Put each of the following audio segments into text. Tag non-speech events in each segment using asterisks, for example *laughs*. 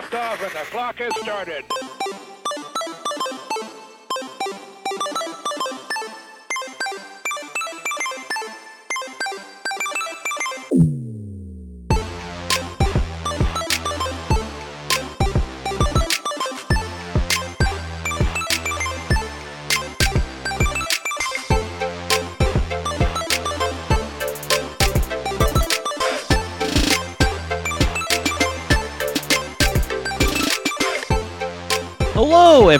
liftoff and the clock has started.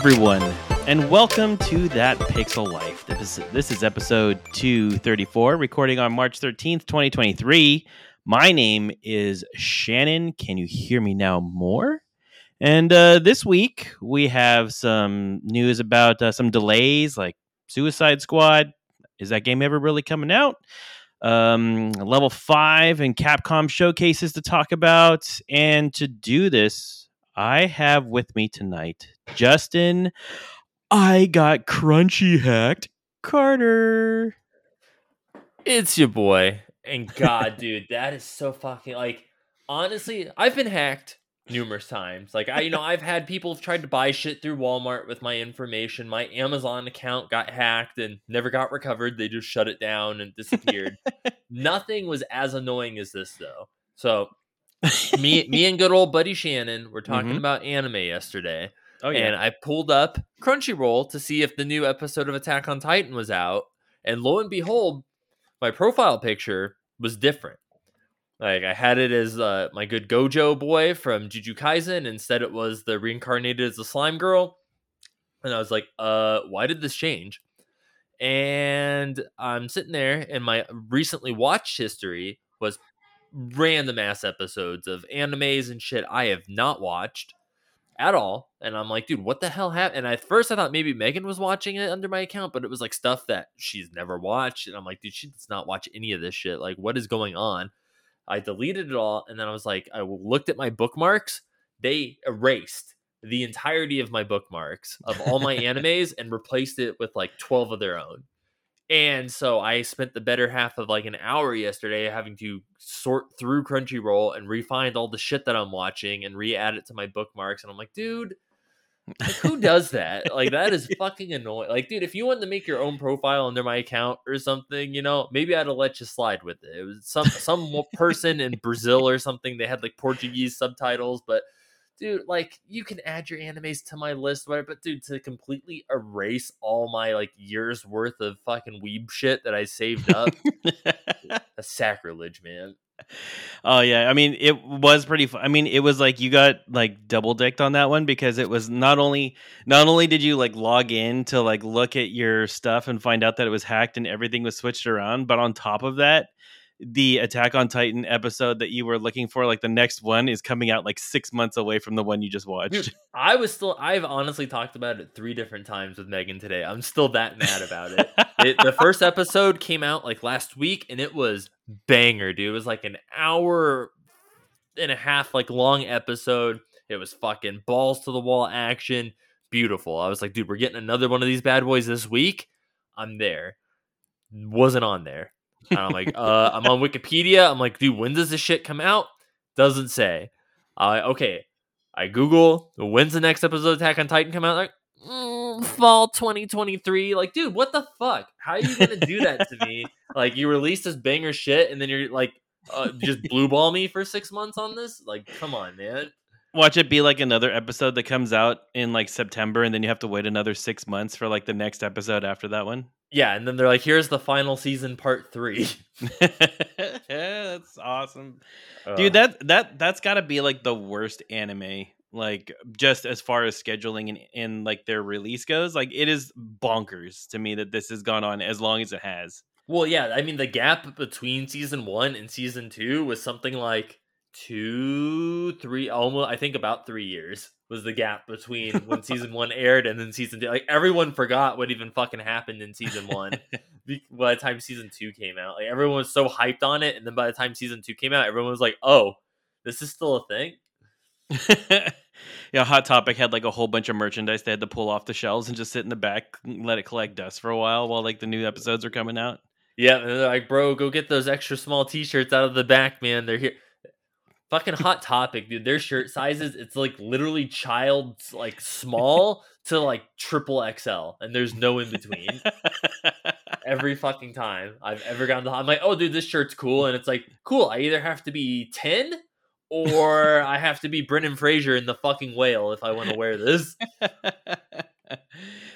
Everyone, and welcome to That Pixel Life. This is, episode 234, recording on March 13th, 2023. My name is Shannon. Can you hear me now more? And uh, this week, we have some news about uh, some delays like Suicide Squad. Is that game ever really coming out? Um, level 5 and Capcom showcases to talk about. And to do this, I have with me tonight Justin. I got crunchy hacked. Carter. It's your boy. And God, dude, that is so fucking like honestly, I've been hacked numerous times. Like I you know, I've had people tried to buy shit through Walmart with my information. My Amazon account got hacked and never got recovered. They just shut it down and disappeared. *laughs* Nothing was as annoying as this though. So me me and good old buddy Shannon were talking Mhm. about anime yesterday. Oh And I pulled up Crunchyroll to see if the new episode of Attack on Titan was out. And lo and behold, my profile picture was different. Like I had it as uh, my good Gojo boy from Jujutsu Kaisen. Instead, it was the reincarnated as the slime girl. And I was like, uh, why did this change? And I'm sitting there, and my recently watched history was random ass episodes of animes and shit I have not watched at all. And I'm like, dude, what the hell happened? And at first I thought maybe Megan was watching it under my account, but it was like stuff that she's never watched. And I'm like, dude, she does not watch any of this shit. Like, what is going on? I deleted it all. And then I was like, I looked at my bookmarks. They erased the entirety of my bookmarks of all my *laughs* animes and replaced it with like 12 of their own. And so I spent the better half of like an hour yesterday having to sort through Crunchyroll and refind all the shit that I'm watching and re-add it to my bookmarks. And I'm like, dude, like, who does that? Like *laughs* that is fucking annoying. Like, dude, if you wanted to make your own profile under my account or something, you know, maybe I'd have let you slide with it. It was some some person in Brazil or something. They had like Portuguese subtitles, but dude, like you can add your animes to my list, whatever. But dude, to completely erase all my like years worth of fucking weeb shit that I saved up, *laughs* a sacrilege, man. oh yeah, I mean it was pretty. Fu- I mean it was like you got like double dicked on that one because it was not only not only did you like log in to like look at your stuff and find out that it was hacked and everything was switched around, but on top of that, the Attack on Titan episode that you were looking for, like the next one, is coming out like six months away from the one you just watched. Dude, *laughs* I was still. I've honestly talked about it three different times with Megan today. I'm still that mad about it. it the *laughs* first episode came out like last week, and it was banger, dude. It was like an hour and a half, like long episode. It was fucking balls to the wall action, beautiful. I was like, dude, we're getting another one of these bad boys this week. I'm there. Wasn't on there. And I'm like, uh, I'm on Wikipedia. I'm like, dude, when does this shit come out? Doesn't say. Uh, okay, I Google when's the next episode of Attack on Titan come out? Like mm, fall 2023. Like, dude, what the fuck? How are you gonna do that to me? Like, you release this banger shit, and then you're like, uh, just *laughs* blue ball me for six months on this? Like, come on, man. Watch it be like another episode that comes out in like September, and then you have to wait another six months for like the next episode after that one. Yeah, and then they're like, here's the final season, part three. *laughs* *laughs* that's awesome, Uh, dude. That that that's got to be like the worst anime, like just as far as scheduling and, and like their release goes. Like it is bonkers to me that this has gone on as long as it has. Well, yeah, I mean the gap between season one and season two was something like two, three, almost I think about three years was the gap between when *laughs* season one aired and then season two. Like everyone forgot what even fucking happened in season one *laughs* by the time season two came out. Like everyone was so hyped on it, and then by the time season two came out, everyone was like, "Oh, this is still a thing." *laughs* yeah, Hot Topic had like a whole bunch of merchandise they had to pull off the shelves and just sit in the back, and let it collect dust for a while while like the new episodes are coming out. Yeah, and they're like, "Bro, go get those extra small T-shirts out of the back, man. They're here." Fucking hot topic, dude. Their shirt sizes, it's like literally child's like small *laughs* to like triple XL, and there's no in between. Every fucking time I've ever gotten the I'm like, oh dude, this shirt's cool, and it's like, cool. I either have to be 10 or I have to be Brendan Fraser in the fucking whale if I want to wear this. *laughs*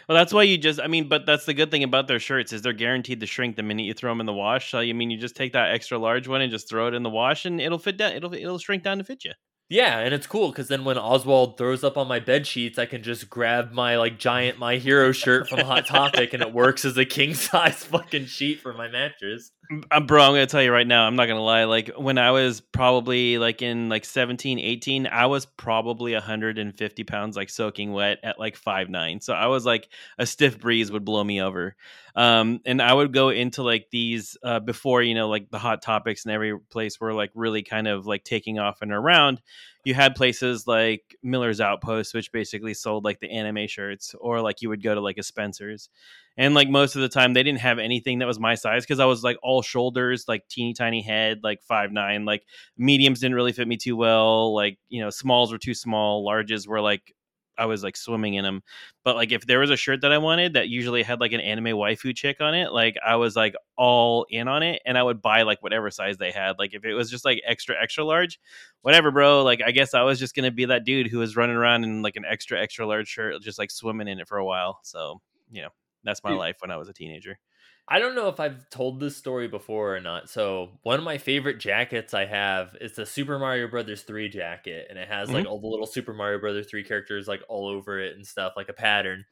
well, that's why you just. I mean, but that's the good thing about their shirts is they're guaranteed to shrink the minute you throw them in the wash. So, I mean, you just take that extra large one and just throw it in the wash, and it'll fit down. It'll it'll shrink down to fit you. Yeah, and it's cool because then when Oswald throws up on my bed sheets, I can just grab my like giant My Hero shirt from Hot Topic, and it works as a king size *laughs* fucking sheet for my mattress. Uh, bro, I'm gonna tell you right now, I'm not gonna lie. Like when I was probably like in like 17, 18, I was probably 150 pounds, like soaking wet at like five nine. So I was like a stiff breeze would blow me over. Um, and I would go into like these uh, before you know like the hot topics and every place were like really kind of like taking off and around. You had places like Miller's Outpost, which basically sold like the anime shirts, or like you would go to like a Spencer's and like most of the time they didn't have anything that was my size because i was like all shoulders like teeny tiny head like five nine like mediums didn't really fit me too well like you know smalls were too small larges were like i was like swimming in them but like if there was a shirt that i wanted that usually had like an anime waifu chick on it like i was like all in on it and i would buy like whatever size they had like if it was just like extra extra large whatever bro like i guess i was just gonna be that dude who was running around in like an extra extra large shirt just like swimming in it for a while so you know that's my Dude, life when I was a teenager. I don't know if I've told this story before or not. So one of my favorite jackets I have is the Super Mario Brothers 3 jacket, and it has mm-hmm. like all the little Super Mario Brothers 3 characters like all over it and stuff, like a pattern.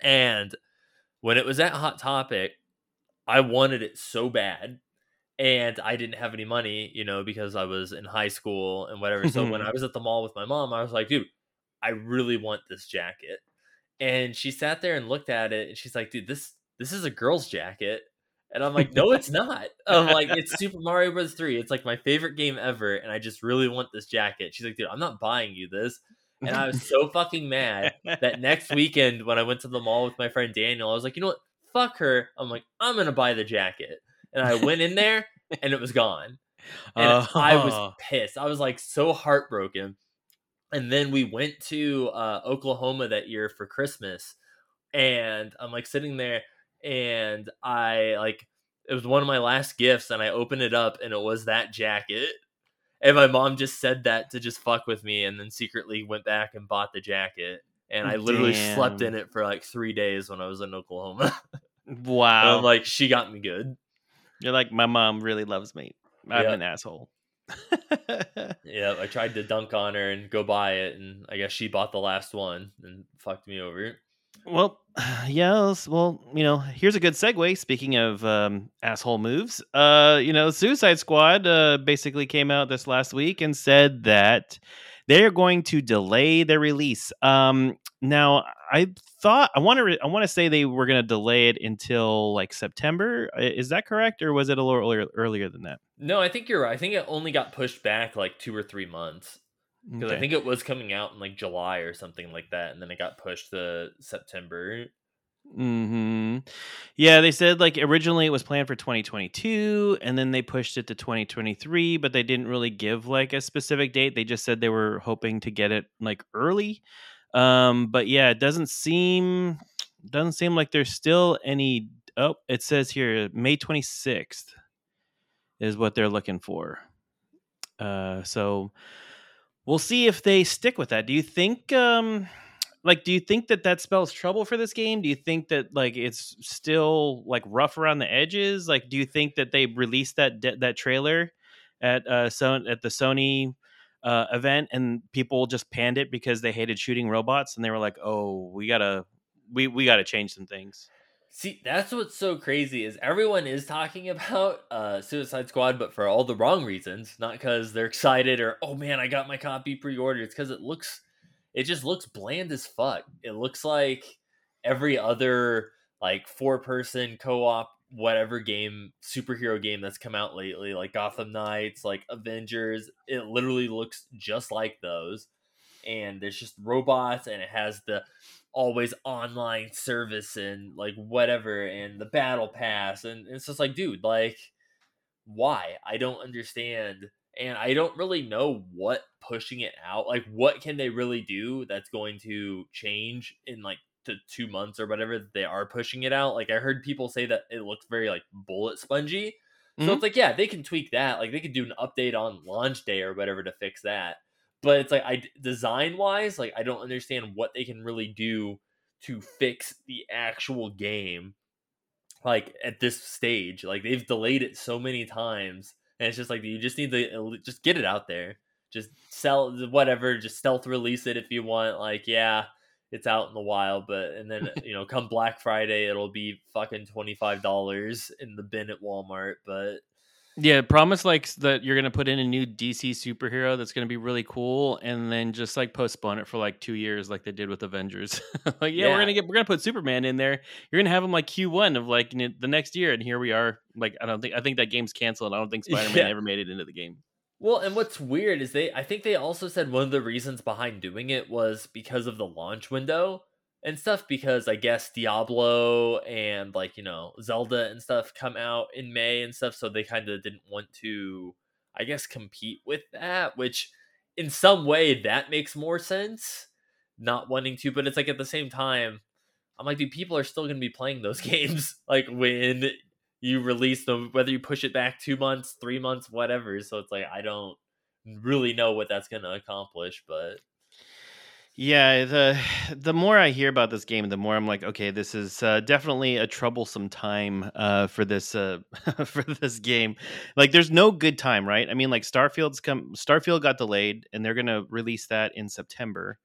And when it was at Hot Topic, I wanted it so bad. And I didn't have any money, you know, because I was in high school and whatever. so when I was at the mall with my mom, I was like, dude, I really want this jacket and she sat there and looked at it and she's like dude this this is a girl's jacket. And i'm like no it's not. I'm like it's *laughs* super mario bros. 3 it's like my favorite game ever and i just really want this jacket. She's like dude i'm not buying you this. And i was so fucking mad that next weekend when i went to the mall with my friend daniel i was like you know what? Fuck her. I'm like i'm gonna buy the jacket. And i went in there and it was gone. And uh, i was pissed. I was like so heartbroken and then we went to uh, Oklahoma that year for Christmas, and I'm like sitting there, and I like it was one of my last gifts, and I opened it up, and it was that jacket. And my mom just said that to just fuck with me, and then secretly went back and bought the jacket. And I literally Damn. slept in it for like three days when I was in Oklahoma. *laughs* wow! I'm like, she got me good. You're like, my mom really loves me. I'm yep. an asshole. *laughs* yeah, I tried to dunk on her and go buy it, and I guess she bought the last one and fucked me over. Well, *sighs* yeah, well, you know, here's a good segue. Speaking of um, asshole moves, uh, you know, Suicide Squad uh, basically came out this last week and said that they're going to delay their release. Um, now, I thought I want to re- I want to say they were going to delay it until like September. Is that correct, or was it a little earlier, earlier than that? No, I think you're right. I think it only got pushed back like two or three months because okay. I think it was coming out in like July or something like that, and then it got pushed to September. Hmm. Yeah, they said like originally it was planned for 2022, and then they pushed it to 2023, but they didn't really give like a specific date. They just said they were hoping to get it like early. Um, but yeah, it doesn't seem doesn't seem like there's still any. Oh, it says here May 26th is what they're looking for. Uh, so we'll see if they stick with that. Do you think? Um, like do you think that that spells trouble for this game do you think that like it's still like rough around the edges like do you think that they released that that trailer at uh so at the sony uh event and people just panned it because they hated shooting robots and they were like oh we gotta we we gotta change some things See, that's what's so crazy is everyone is talking *laughs* about uh, Suicide Squad, but for all the wrong reasons. Not because they're excited or oh man, I got my copy pre-ordered. It's because it looks it just looks bland as fuck. It looks like every other like four person co-op whatever game superhero game that's come out lately like Gotham Knights, like Avengers. It literally looks just like those. And there's just robots and it has the always online service and like whatever and the battle pass and it's just like dude like why i don't understand and I don't really know what pushing it out like what can they really do that's going to change in like to two months or whatever they are pushing it out. Like I heard people say that it looks very like bullet spongy. So Mhm. it's like, yeah, they can tweak that. Like they could do an update on launch day or whatever to fix that. But it's like I design wise, like I don't understand what they can really do to fix the actual game. Like at this stage, like they've delayed it so many times, and it's just like you just need to just get it out there. Just sell whatever, just stealth release it if you want. Like, yeah, it's out in the wild, but and then *laughs* you know, come Black Friday, it'll be fucking twenty five dollars in the bin at Walmart. But Yeah, promise like that you're gonna put in a new DC superhero that's gonna be really cool, and then just like postpone it for like two years, like they did with Avengers. *laughs* like, yeah, Yeah. we're gonna get we're gonna put Superman in there. You're gonna have him like Q1 of like the next year, and here we are. Like, I don't think I think that game's canceled. I don't think Spider *laughs* Man Yeah. ever made it into the game. well, and what's weird is they, I think they also said one of the reasons behind doing it was because of the launch window and stuff. Because I guess Diablo and like you know Zelda and stuff come out in May and stuff, so they kind of didn't want to, I guess, compete with that. Which, in some way, that makes more sense. Not wanting to, but it's like at the same time, I'm like, dude, people are still going to be playing those *laughs* games like when you release them, whether you push it back two months, three months, whatever. So it's like I don't really know what that's going to accomplish, but Yeah, the *sighs* the more I hear about this game, the more I'm like, okay, this is uh, definitely a troublesome time uh, for this uh, *laughs* for this game. Like, there's no good time, right? I mean, like Starfield's come, Starfield got delayed, and they're gonna release that in September.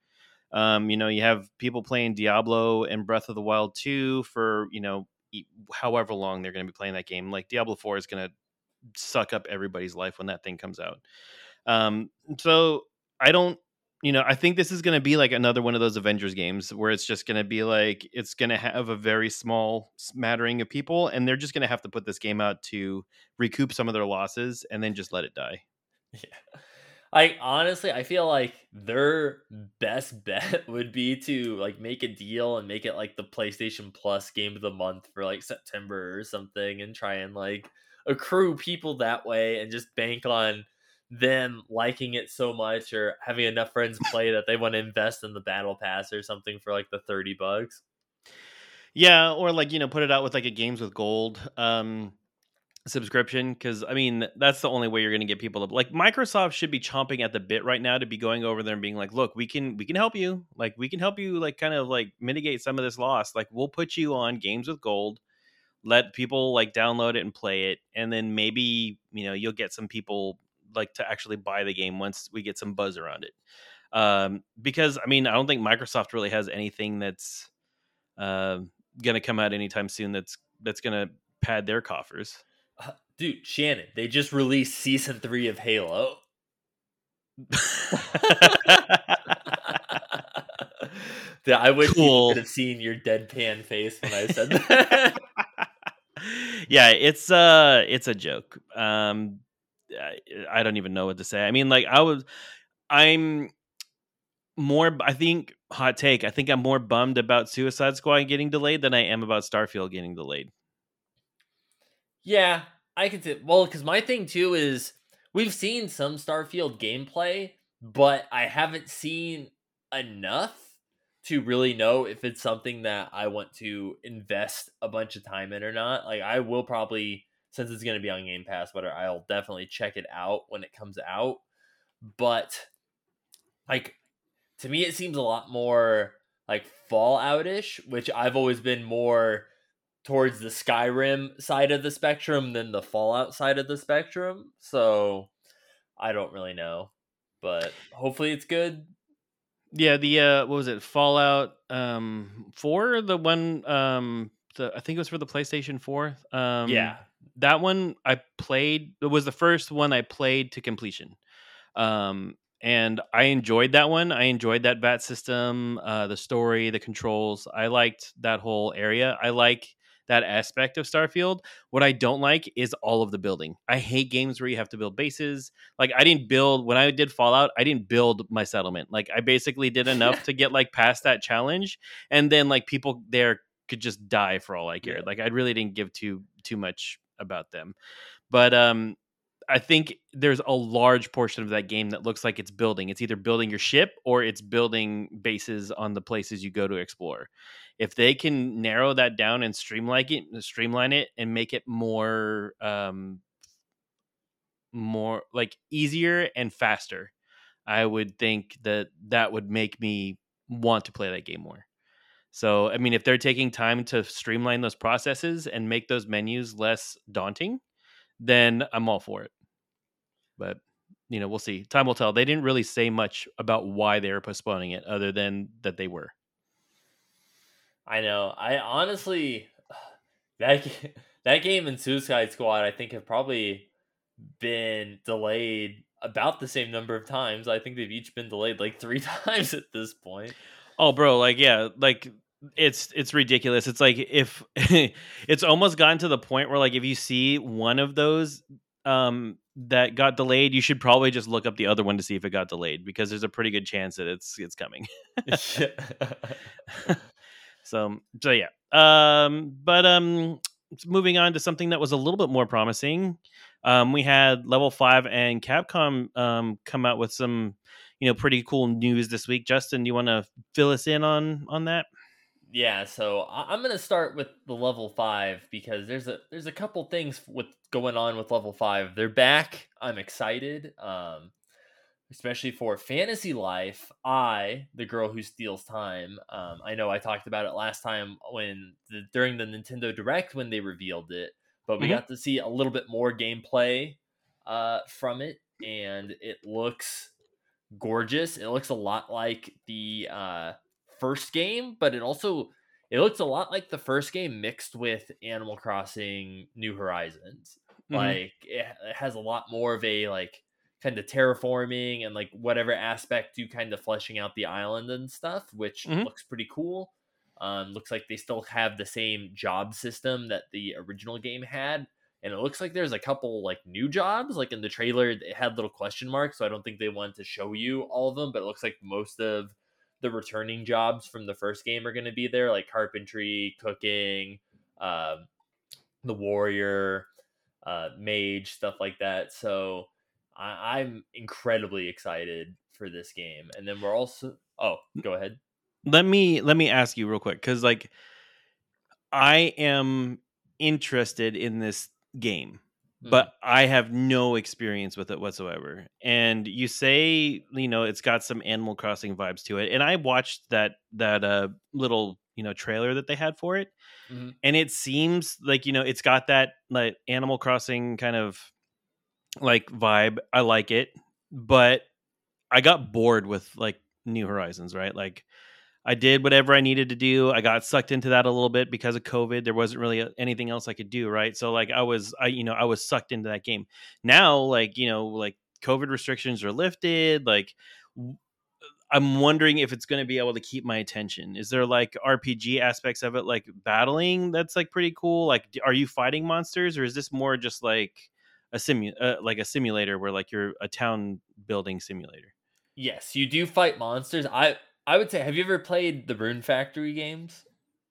Um, you know, you have people playing Diablo and Breath of the Wild 2 for you know however long they're gonna be playing that game. Like Diablo 4 is gonna suck up everybody's life when that thing comes out. Um, so I don't, you know, I think this is going to be like another one of those Avengers games where it's just going to be like it's going to have a very small smattering of people, and they're just going to have to put this game out to recoup some of their losses and then just let it die. *laughs* yeah. I honestly, I feel like their best *laughs* bet would be to like make a deal and make it like the PlayStation Plus game of the month for like September or something, and try and like accrue people that way, and just bank on them liking it so much or having enough friends play that they want to invest in the battle pass or something for like the 30 bucks. Yeah, or like you know, put it out with like a games with gold um subscription because I mean that's the only way you're going to get people to like Microsoft should be chomping at the bit right now to be going over there and being like, look, we can we can help you, like we can help you like kind of like mitigate some of this loss. Like we'll put you on games with gold, let people like download it and play it, and then maybe you know you'll get some people like to actually buy the game once we get some buzz around it. Um, because I mean I don't think Microsoft really has anything that's uh, going to come out anytime soon that's that's going to pad their coffers. Uh, Dude, Shannon, they just released season three of Halo. *laughs* Yeah, I wish Cool. you could have seen your deadpan face when I said *laughs* that. yeah, it's uh it's a joke. Um I, don't even know what to say. I mean like I was I'm more I think hot take. I think I'm more bummed about Suicide Squad getting delayed than I am about Starfield getting delayed. yeah, I could say well because my thing too is we've seen some Starfield gameplay, but I haven't seen enough to really know if it's something that I want to invest a bunch of time in or not. Like I will probably since it's going to be on Game Pass, whatever, I'll definitely check it out when it comes out. But like to me it seems a lot more like Fallout-ish, which I've always been more towards the Skyrim side of the spectrum than the Fallout side of the spectrum. So I don't really know, but hopefully it's good. Yeah, the uh what was it? Fallout um 4, the one um the I think it was for the PlayStation 4. Um yeah. That one I played. It was the first one I played to completion, um, and I enjoyed that one. I enjoyed that bat system, uh, the story, the controls. I liked that whole area. I like that aspect of Starfield. What I don't like is all of the building. I hate games where you have to build bases. Like I didn't build when I did Fallout. I didn't build my settlement. Like I basically did enough *laughs* to get like past that challenge, and then like people there could just die for all I cared. Yeah. Like I really didn't give too too much about them. But um I think there's a large portion of that game that looks like it's building. It's either building your ship or it's building bases on the places you go to explore. If they can narrow that down and streamline it, streamline it, and make it more, um, more like easier and faster, I would think that that would make me want to play that game more. So, I mean, if they're taking time to streamline those processes and make those menus less daunting, then I'm all for it. But, you know, we'll see. Time will tell. They didn't really say much about why they were postponing it other than that they were. I know. I honestly *sighs* that *laughs* that game and Suicide Squad I think have probably been delayed about the same number of times. I think they've each been delayed like 3 *laughs* times at this point. Oh, bro, like yeah, like it's it's ridiculous. It's like if *laughs* it's almost gotten to the point where like if you see one of those um that got delayed, you should probably just look up the other one to see if it got delayed because there's a pretty good chance that it's it's coming. *laughs* *laughs* so so yeah. Um but um moving on to something that was a little bit more promising. Um we had level 5 and Capcom um come out with some you know pretty cool news this week. Justin, do you want to fill us in on on that? Yeah, so I'm gonna start with the level five because there's a there's a couple things with going on with level five. They're back. I'm excited. Um, especially for fantasy life. I, the girl who steals time. Um, I know I talked about it last time when the, during the Nintendo Direct when they revealed it, but we mm-hmm. got to see a little bit more gameplay uh, from it, and it looks gorgeous. It looks a lot like the uh, first game, but it also it looks a lot like the first game mixed with Animal Crossing New Horizons. Mm-hmm. Like it, it has a lot more of a like kind of terraforming and like whatever aspect to kind of fleshing out the island and stuff, which mm-hmm. looks pretty cool. Um, looks like they still have the same job system that the original game had, and it looks like there's a couple like new jobs. Like in the trailer, it had little question marks, so I don't think they wanted to show you all of them. But it looks like most of the returning jobs from the first game are going to be there, like carpentry, cooking, um, the warrior, uh, mage, stuff like that. So I- I'm incredibly excited for this game. And then we're also oh, go ahead. Let me let me ask you real quick because like I am interested in this game but mm. I have no experience with it whatsoever. And you say, you know, it's got some Animal Crossing vibes to it. And I watched that that uh little, you know, trailer that they had for it. Mm-hmm. And it seems like, you know, it's got that like Animal Crossing kind of like vibe. I like it, but I got bored with like New Horizons, right? Like I did whatever I needed to do. I got sucked into that a little bit because of COVID. There wasn't really anything else I could do, right? So like I was I you know, I was sucked into that game. Now like, you know, like COVID restrictions are lifted, like I'm wondering if it's going to be able to keep my attention. Is there like RPG aspects of it like battling that's like pretty cool? Like are you fighting monsters or is this more just like a simu uh, like a simulator where like you're a town building simulator? Yes, you do fight monsters. I I would say, have you ever played the Rune Factory games?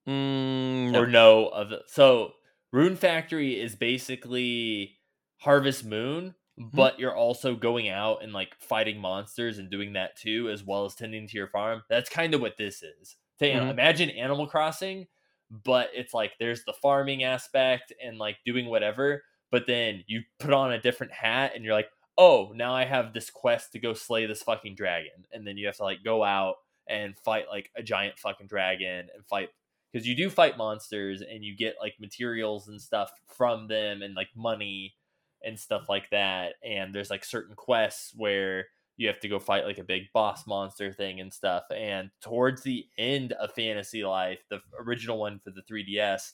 Mm, no. Or no? Of so Rune Factory is basically Harvest Moon, mm-hmm. but you're also going out and like fighting monsters and doing that too, as well as tending to your farm. That's kind of what this is. So, mm-hmm. imagine Animal Crossing, but it's like there's the farming aspect and like doing whatever, but then you put on a different hat and you're like, oh, now I have this quest to go slay this fucking dragon, and then you have to like go out and fight like a giant fucking dragon and fight because you do fight monsters and you get like materials and stuff from them and like money and stuff like that and there's like certain quests where you have to go fight like a big boss monster thing and stuff and towards the end of fantasy life the original one for the 3ds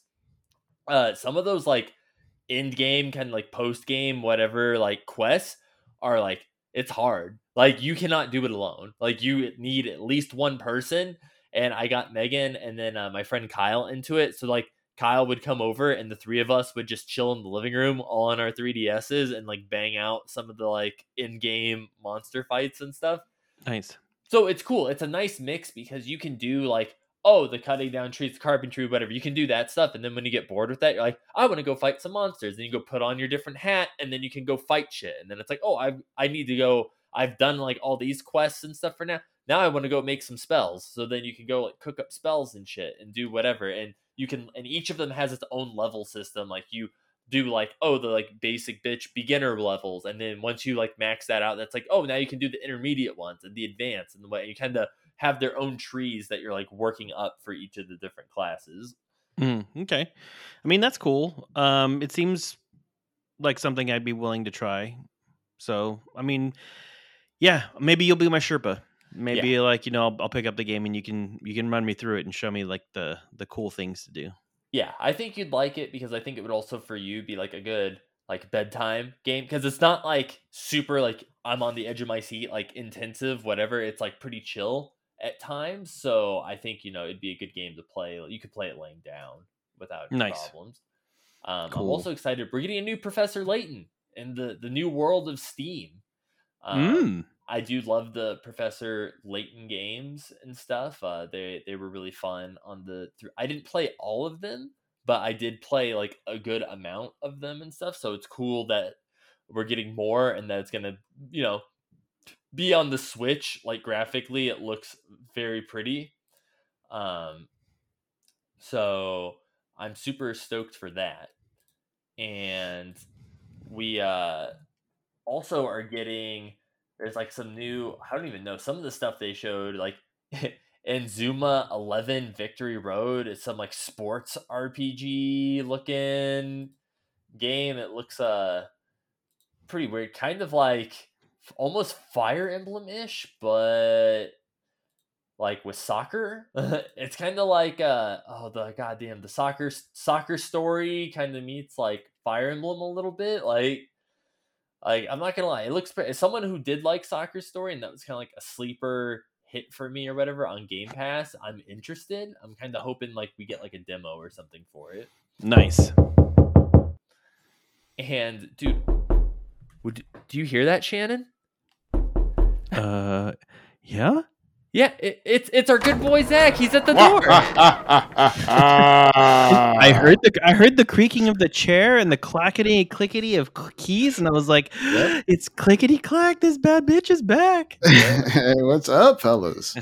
uh some of those like end game kind of like post game whatever like quests are like it's hard. Like you cannot do it alone. Like you need at least one person. And I got Megan and then uh, my friend Kyle into it. So like Kyle would come over and the three of us would just chill in the living room all on our 3DSs and like bang out some of the like in-game monster fights and stuff. Nice. So it's cool. It's a nice mix because you can do like oh, the cutting down trees, the carpentry, whatever. You can do that stuff, and then when you get bored with that, you're like, I want to go fight some monsters. And you go put on your different hat, and then you can go fight shit. And then it's like, oh, I I need to go. I've done like all these quests and stuff for now. Now I want to go make some spells. So then you can go like cook up spells and shit and do whatever. And you can, and each of them has its own level system. Like you do like oh the like basic bitch beginner levels and then once you like max that out that's like oh now you can do the intermediate ones and the advanced and the way you kind of have their own trees that you're like working up for each of the different classes Mm, okay. I mean, that's cool. Um, it seems like something I'd be willing to try. So, I mean, yeah, maybe you'll be my Sherpa. Maybe like you know, I'll, I'll pick up the game and you can you can run me through it and show me like the the cool things to do. yeah i think you'd like it because i think it would also for you be like a good like bedtime game because it's not like super like i'm on the edge of my seat like intensive whatever it's like pretty chill at times so i think you know it'd be a good game to play you could play it laying down without any Nice. problems um, i'm also excited we're getting a new professor layton in the the new world of steam um, Mm. I do love the Professor Layton games and stuff. Uh, they they were really fun on the. Through, I didn't play all of them, but I did play like a good amount of them and stuff. So it's cool that we're getting more and that it's gonna you know be on the Switch. Like graphically, it looks very pretty. Um, so I'm super stoked for that, and we uh also are getting there's like some new I don't even know some of the stuff they showed like *laughs* Inazuma 11 Victory Road it's some like sports RPG looking game it looks uh pretty weird kind of like almost Fire Emblem ish but like with soccer *laughs* it's kind of like uh oh the goddamn the soccer soccer story kind of meets like Fire Emblem a little bit like like I'm not gonna lie, it looks pretty. As someone who did like Soccer Story, and that was kind of like a sleeper hit for me or whatever on Game Pass, I'm interested. I'm kind of hoping like we get like a demo or something for it. Nice. And dude, would do you hear that, Shannon? Uh, yeah. Yeah, it, it's it's our good boy Zach. He's at the door. I I heard the I heard the creaking of the chair and the clackety clickety of keys, and I was like, Yep. *gasps* "It's clickety clack! This bad bitch is back." *laughs* hey, what's up, fellas?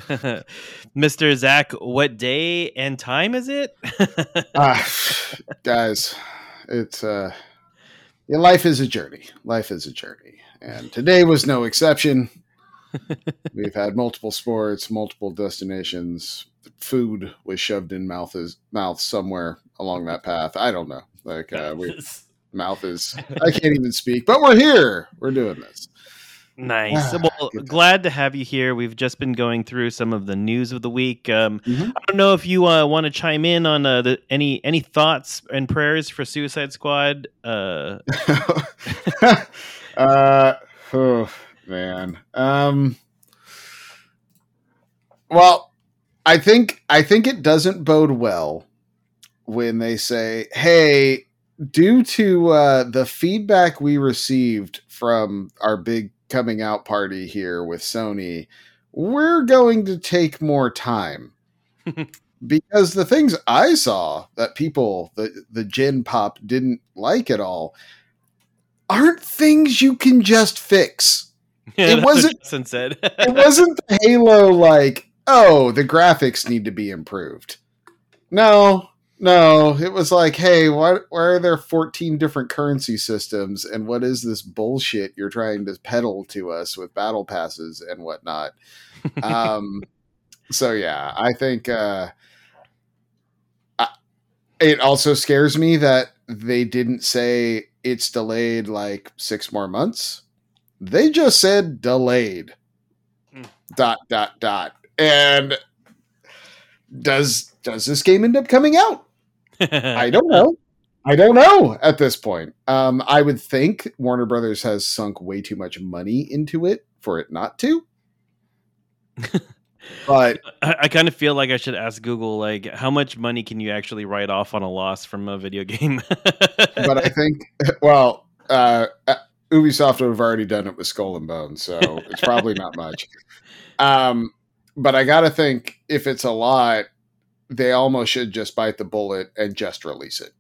*laughs* Mister Zach, what day and time is it? *laughs* Ah, guys, it's uh, yeah, life is a journey. Life is a journey, and today was no exception. *laughs* We've had multiple sports, multiple destinations. Food was shoved in mouth is mouth somewhere along that path. I don't know. Like uh, we *laughs* mouth is. I can't even speak, but we're here. We're doing this. nice. Ah, Well, glad to have you here. We've just been going through some of the news of the week. Um, Mhm. I don't know if you uh, want to chime in on uh, the, any any thoughts and prayers for Suicide Squad. Uh, *laughs* uh, oh, man. Um, well, I think I think it doesn't bode well when they say, "Hey, due to uh, the feedback we received from our big coming out party here with Sony, we're going to take more time." *laughs* because the things I saw that people the the Gen Pop didn't like at all aren't things you can just fix. Yeah, what wasn't- Justin said. It *laughs* wasn't the Halo like, oh, the graphics need to be improved. No, no, it was like, hey, why, why are there 14 different currency systems and what is this bullshit you're trying to peddle to us with battle passes and whatnot? *laughs* um, so yeah, I think uh, I, it also scares me that they didn't say it's delayed like six more months. They just said delayed. Mm. Dot dot dot. And does does this game end up coming out? *laughs* I don't know. I don't know at this point. Um, I would think Warner Brothers has sunk way too much money into it for it not to. *laughs* but I, I kind of feel like I should ask Google, like, how much money can you actually write off on a loss from a video game? *laughs* but I think well, uh, uh, Ubisoft would have already done it with Skull and Bones, so it's probably not *laughs* much. Um, but I got to think if it's a lot, they almost should just bite the bullet and just release it.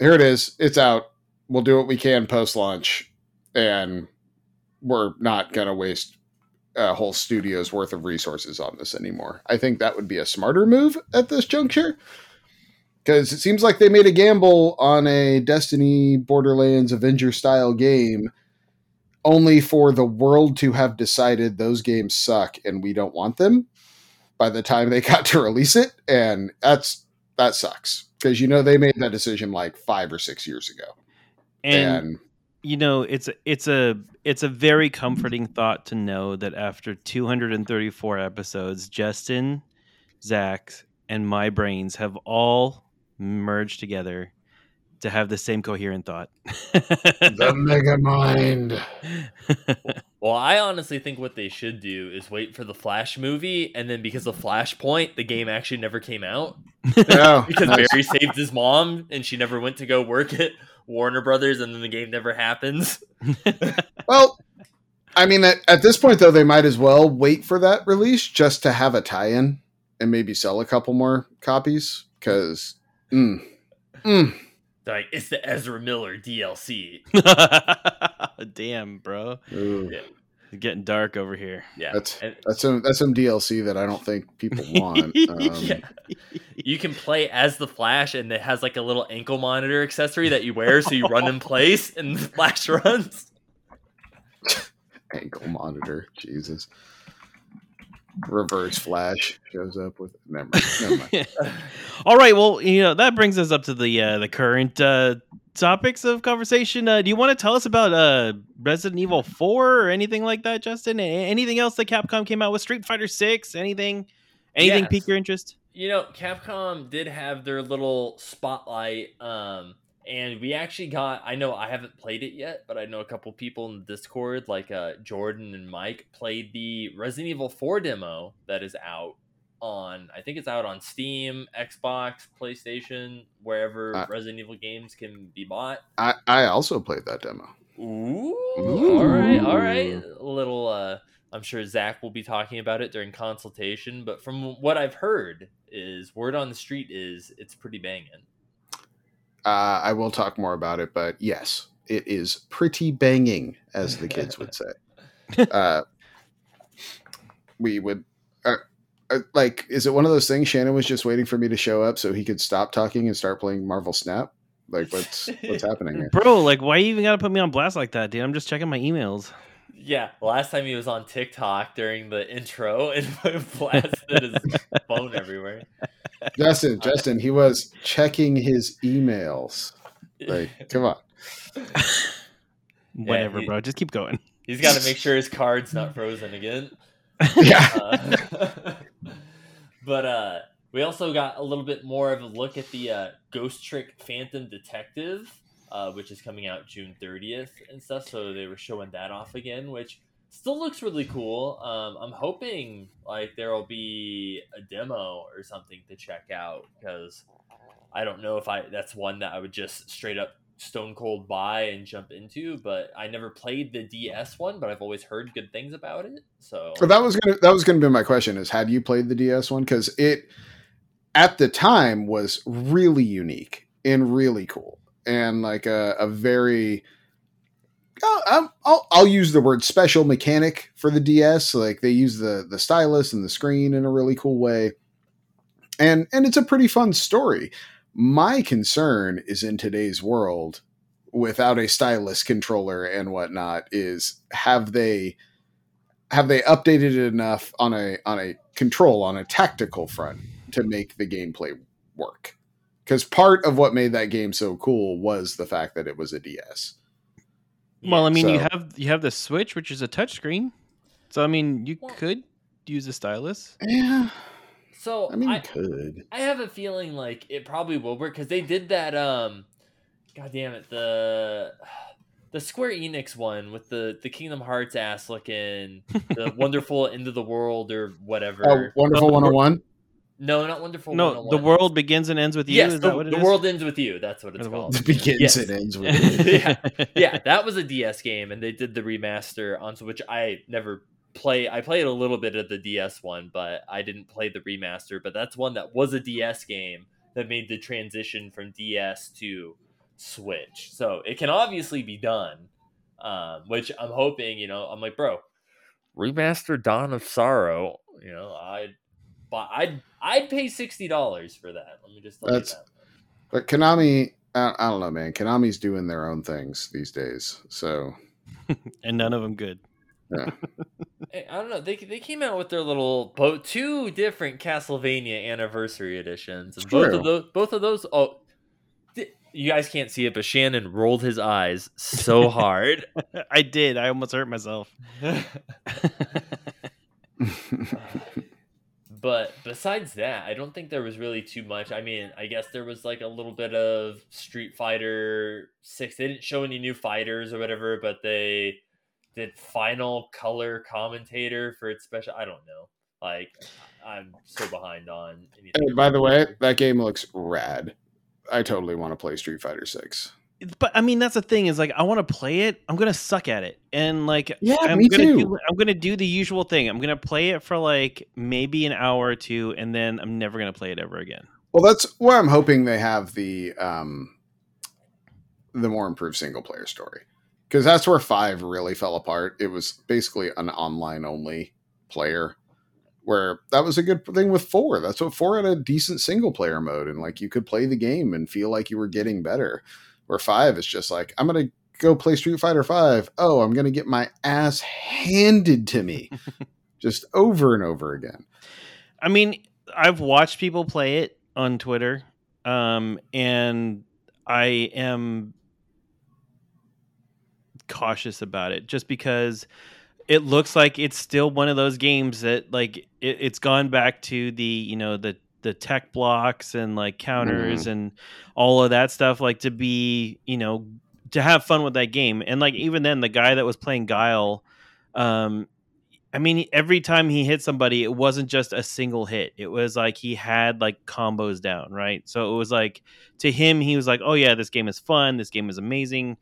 Here it is. It's out. We'll do what we can post launch, and we're not going to waste a whole studio's worth of resources on this anymore. I think that would be a smarter move at this juncture because it seems like they made a gamble on a Destiny Borderlands Avenger style game only for the world to have decided those games suck and we don't want them by the time they *laughs* got to release it. And that's that sucks. Because you know they made that decision like 5 or 6 years ago. And, and you know it's it's a it's a very comforting thought to know that after 234 episodes justin zach and my brains have all merged together to have the same coherent thought *laughs* the mega mind *laughs* Well, I honestly think what they should do is wait for the Flash movie, and then because of Flashpoint, the game actually never came out yeah, *laughs* because nice. Barry saved his mom, and she never went to go work at Warner Brothers, and then the game never happens. Well, I mean, at, at this point, though, they might as well wait for that release just to have a tie in and maybe sell a couple more copies because. Mm, mm, Like it's the Ezra Miller DLC. *laughs* damn bro Yeah. it's getting dark over here Yeah, That's- and that's some that's some DLC that I don't think people *laughs* want. Um, Yeah. you can play as the Flash, and it has like a little ankle monitor accessory that you wear, so you run in *laughs* place, and the Flash runs. Ankle monitor, Jesus. Reverse Flash shows up with. Never mind. Never mind. *laughs* All right, well, you know that brings us up to the uh, the current uh, topics of conversation. Uh, do you want to tell us about uh, Resident Evil Four or anything like that, Justin? A- anything else that Capcom came out with? Street Fighter Six? Anything? Anything Yes. pique your interest? You know, Capcom did have their little spotlight, um, and we actually got. I know I haven't played it yet, but I know a couple people in the Discord, like uh, Jordan and Mike, played the Resident Evil 4 demo that is out on. I think it's out on Steam, Xbox, PlayStation, wherever Uh, Resident Evil games can be bought. I I also played that demo. Ooh, Ooh. all right, all right. A little. uh I'm sure Zach will be talking about it during consultation, but from what I've heard, is word on the street is it's pretty banging. Uh, I will talk more about it, but yes, it is pretty banging, as the kids would say. *laughs* Uh, we would. Uh, uh, like, is it one of those things? Shannon was just waiting for me to show up so he could stop talking and start playing Marvel Snap. Like, what's what's *laughs* happening here? Bro, like, why you even gotta put me on blast like that, dude? I'm just checking my emails. Yeah, last time he was on TikTok during the intro and *laughs* blasted his *laughs* phone everywhere. Justin, Justin, he was checking his emails. *laughs* Like, come on. Whatever, he- bro. Just keep going. He's got to make sure his card's not frozen again. Yeah. Uh, but uh, we also got a little bit more of a look at the uh, Ghost Trick Phantom Detective, uh, which is coming out June 30th and stuff. So they were showing that off again, which still looks really cool. Um, I'm hoping like there will be a demo or something to check out because I don't know if I that's one that I would just straight up stone cold buy and jump into. But I never played the DS one, but I've always heard good things about it. So So that was gonna that was gonna be my question: is had you played the DS one? Because it at the time was really unique and really cool, and like a, a very I'll, I'll I'll use the word special mechanic for the DS. Like they use the the stylus and the screen in a really cool way, and and it's a pretty fun story. My concern is in today's world, without a stylus controller and whatnot, is have they have they updated it enough on a on a control on a tactical front to make the gameplay work? Because part of what made that game so cool was the fact that it was a DS. Well, I mean, you have you have the Switch, which is a touchscreen. So I mean, you Well- could use a stylus. Yeah, so I mean, I, could. I have a feeling like it probably will work because they did that. Um, God damn it, the *sighs* the Square Enix one with the the Kingdom Hearts ass looking, the *laughs* wonderful end of the world or whatever. Oh, whatever. wonderful Uh, one hundred one. No, not wonderful. No, the world begins and ends with you. Yes, is the, that what it the is? world ends with you. That's what it's The world- called. It begins Yes. and ends with. *laughs* it. yeah, *laughs* yeah, that was a DS game, and they did the remaster on Switch. I never play. I played a little bit of the DS one, but I didn't play the remaster. But that's one that was a DS game that made the transition from DS to Switch. So it can obviously be done. Um, which I'm hoping. You know, I'm like, bro, remaster Dawn of Sorrow. You know, I, but I'd I'd pay sixty dollars for that. Let me just tell That's- you that. But Konami, I, I don't know, man. Konami's doing their own things these days. So *laughs* and none of them good. *laughs* Hey, I don't know. They they came out with their little both two different Castlevania anniversary editions, and both of those both of those. Oh, di- you guys can't see it, but Shannon rolled his eyes so *laughs* hard. I did. I almost hurt myself. But besides that, I don't think there was really too much. I mean, I guess there was like a little bit of Street Fighter Six. They didn't show any new fighters or whatever, but they did final color commentator for its special. I don't know. Like, I'm so behind on anything. By the way, that game looks rad. I totally want to play Street Fighter Six. But I mean, that's the thing is like I want to play it. I'm gonna suck at it, and like Yeah, I'm me gonna too. Do, I'm gonna do the usual thing. I'm gonna play it for like maybe an hour or two, and then I'm never gonna play it ever again. Well, that's where I'm hoping they have the um, the more improved single player story because that's where five really fell apart. It was basically an online only player. Where that was a good thing with four. That's what four had a decent single player mode, and like you could play the game and feel like you were getting better. Where five is just like I'm gonna go play Street Fighter Five. Oh, I'm gonna get my ass handed to me, *laughs* just over and over again. I mean, I've watched people play it on Twitter, um, and I am cautious about it just because it looks like it's still one of those games that like it, it's gone back to the you know the the tech blocks and like counters and all of that stuff like to be you know to have fun with that game and like even then the guy that was playing guile um I mean, every time he hit somebody, it wasn't just a single hit. It was like he had like combos down, right? So it was like to him, he was like, "Oh yeah, this game is fun. This game is amazing."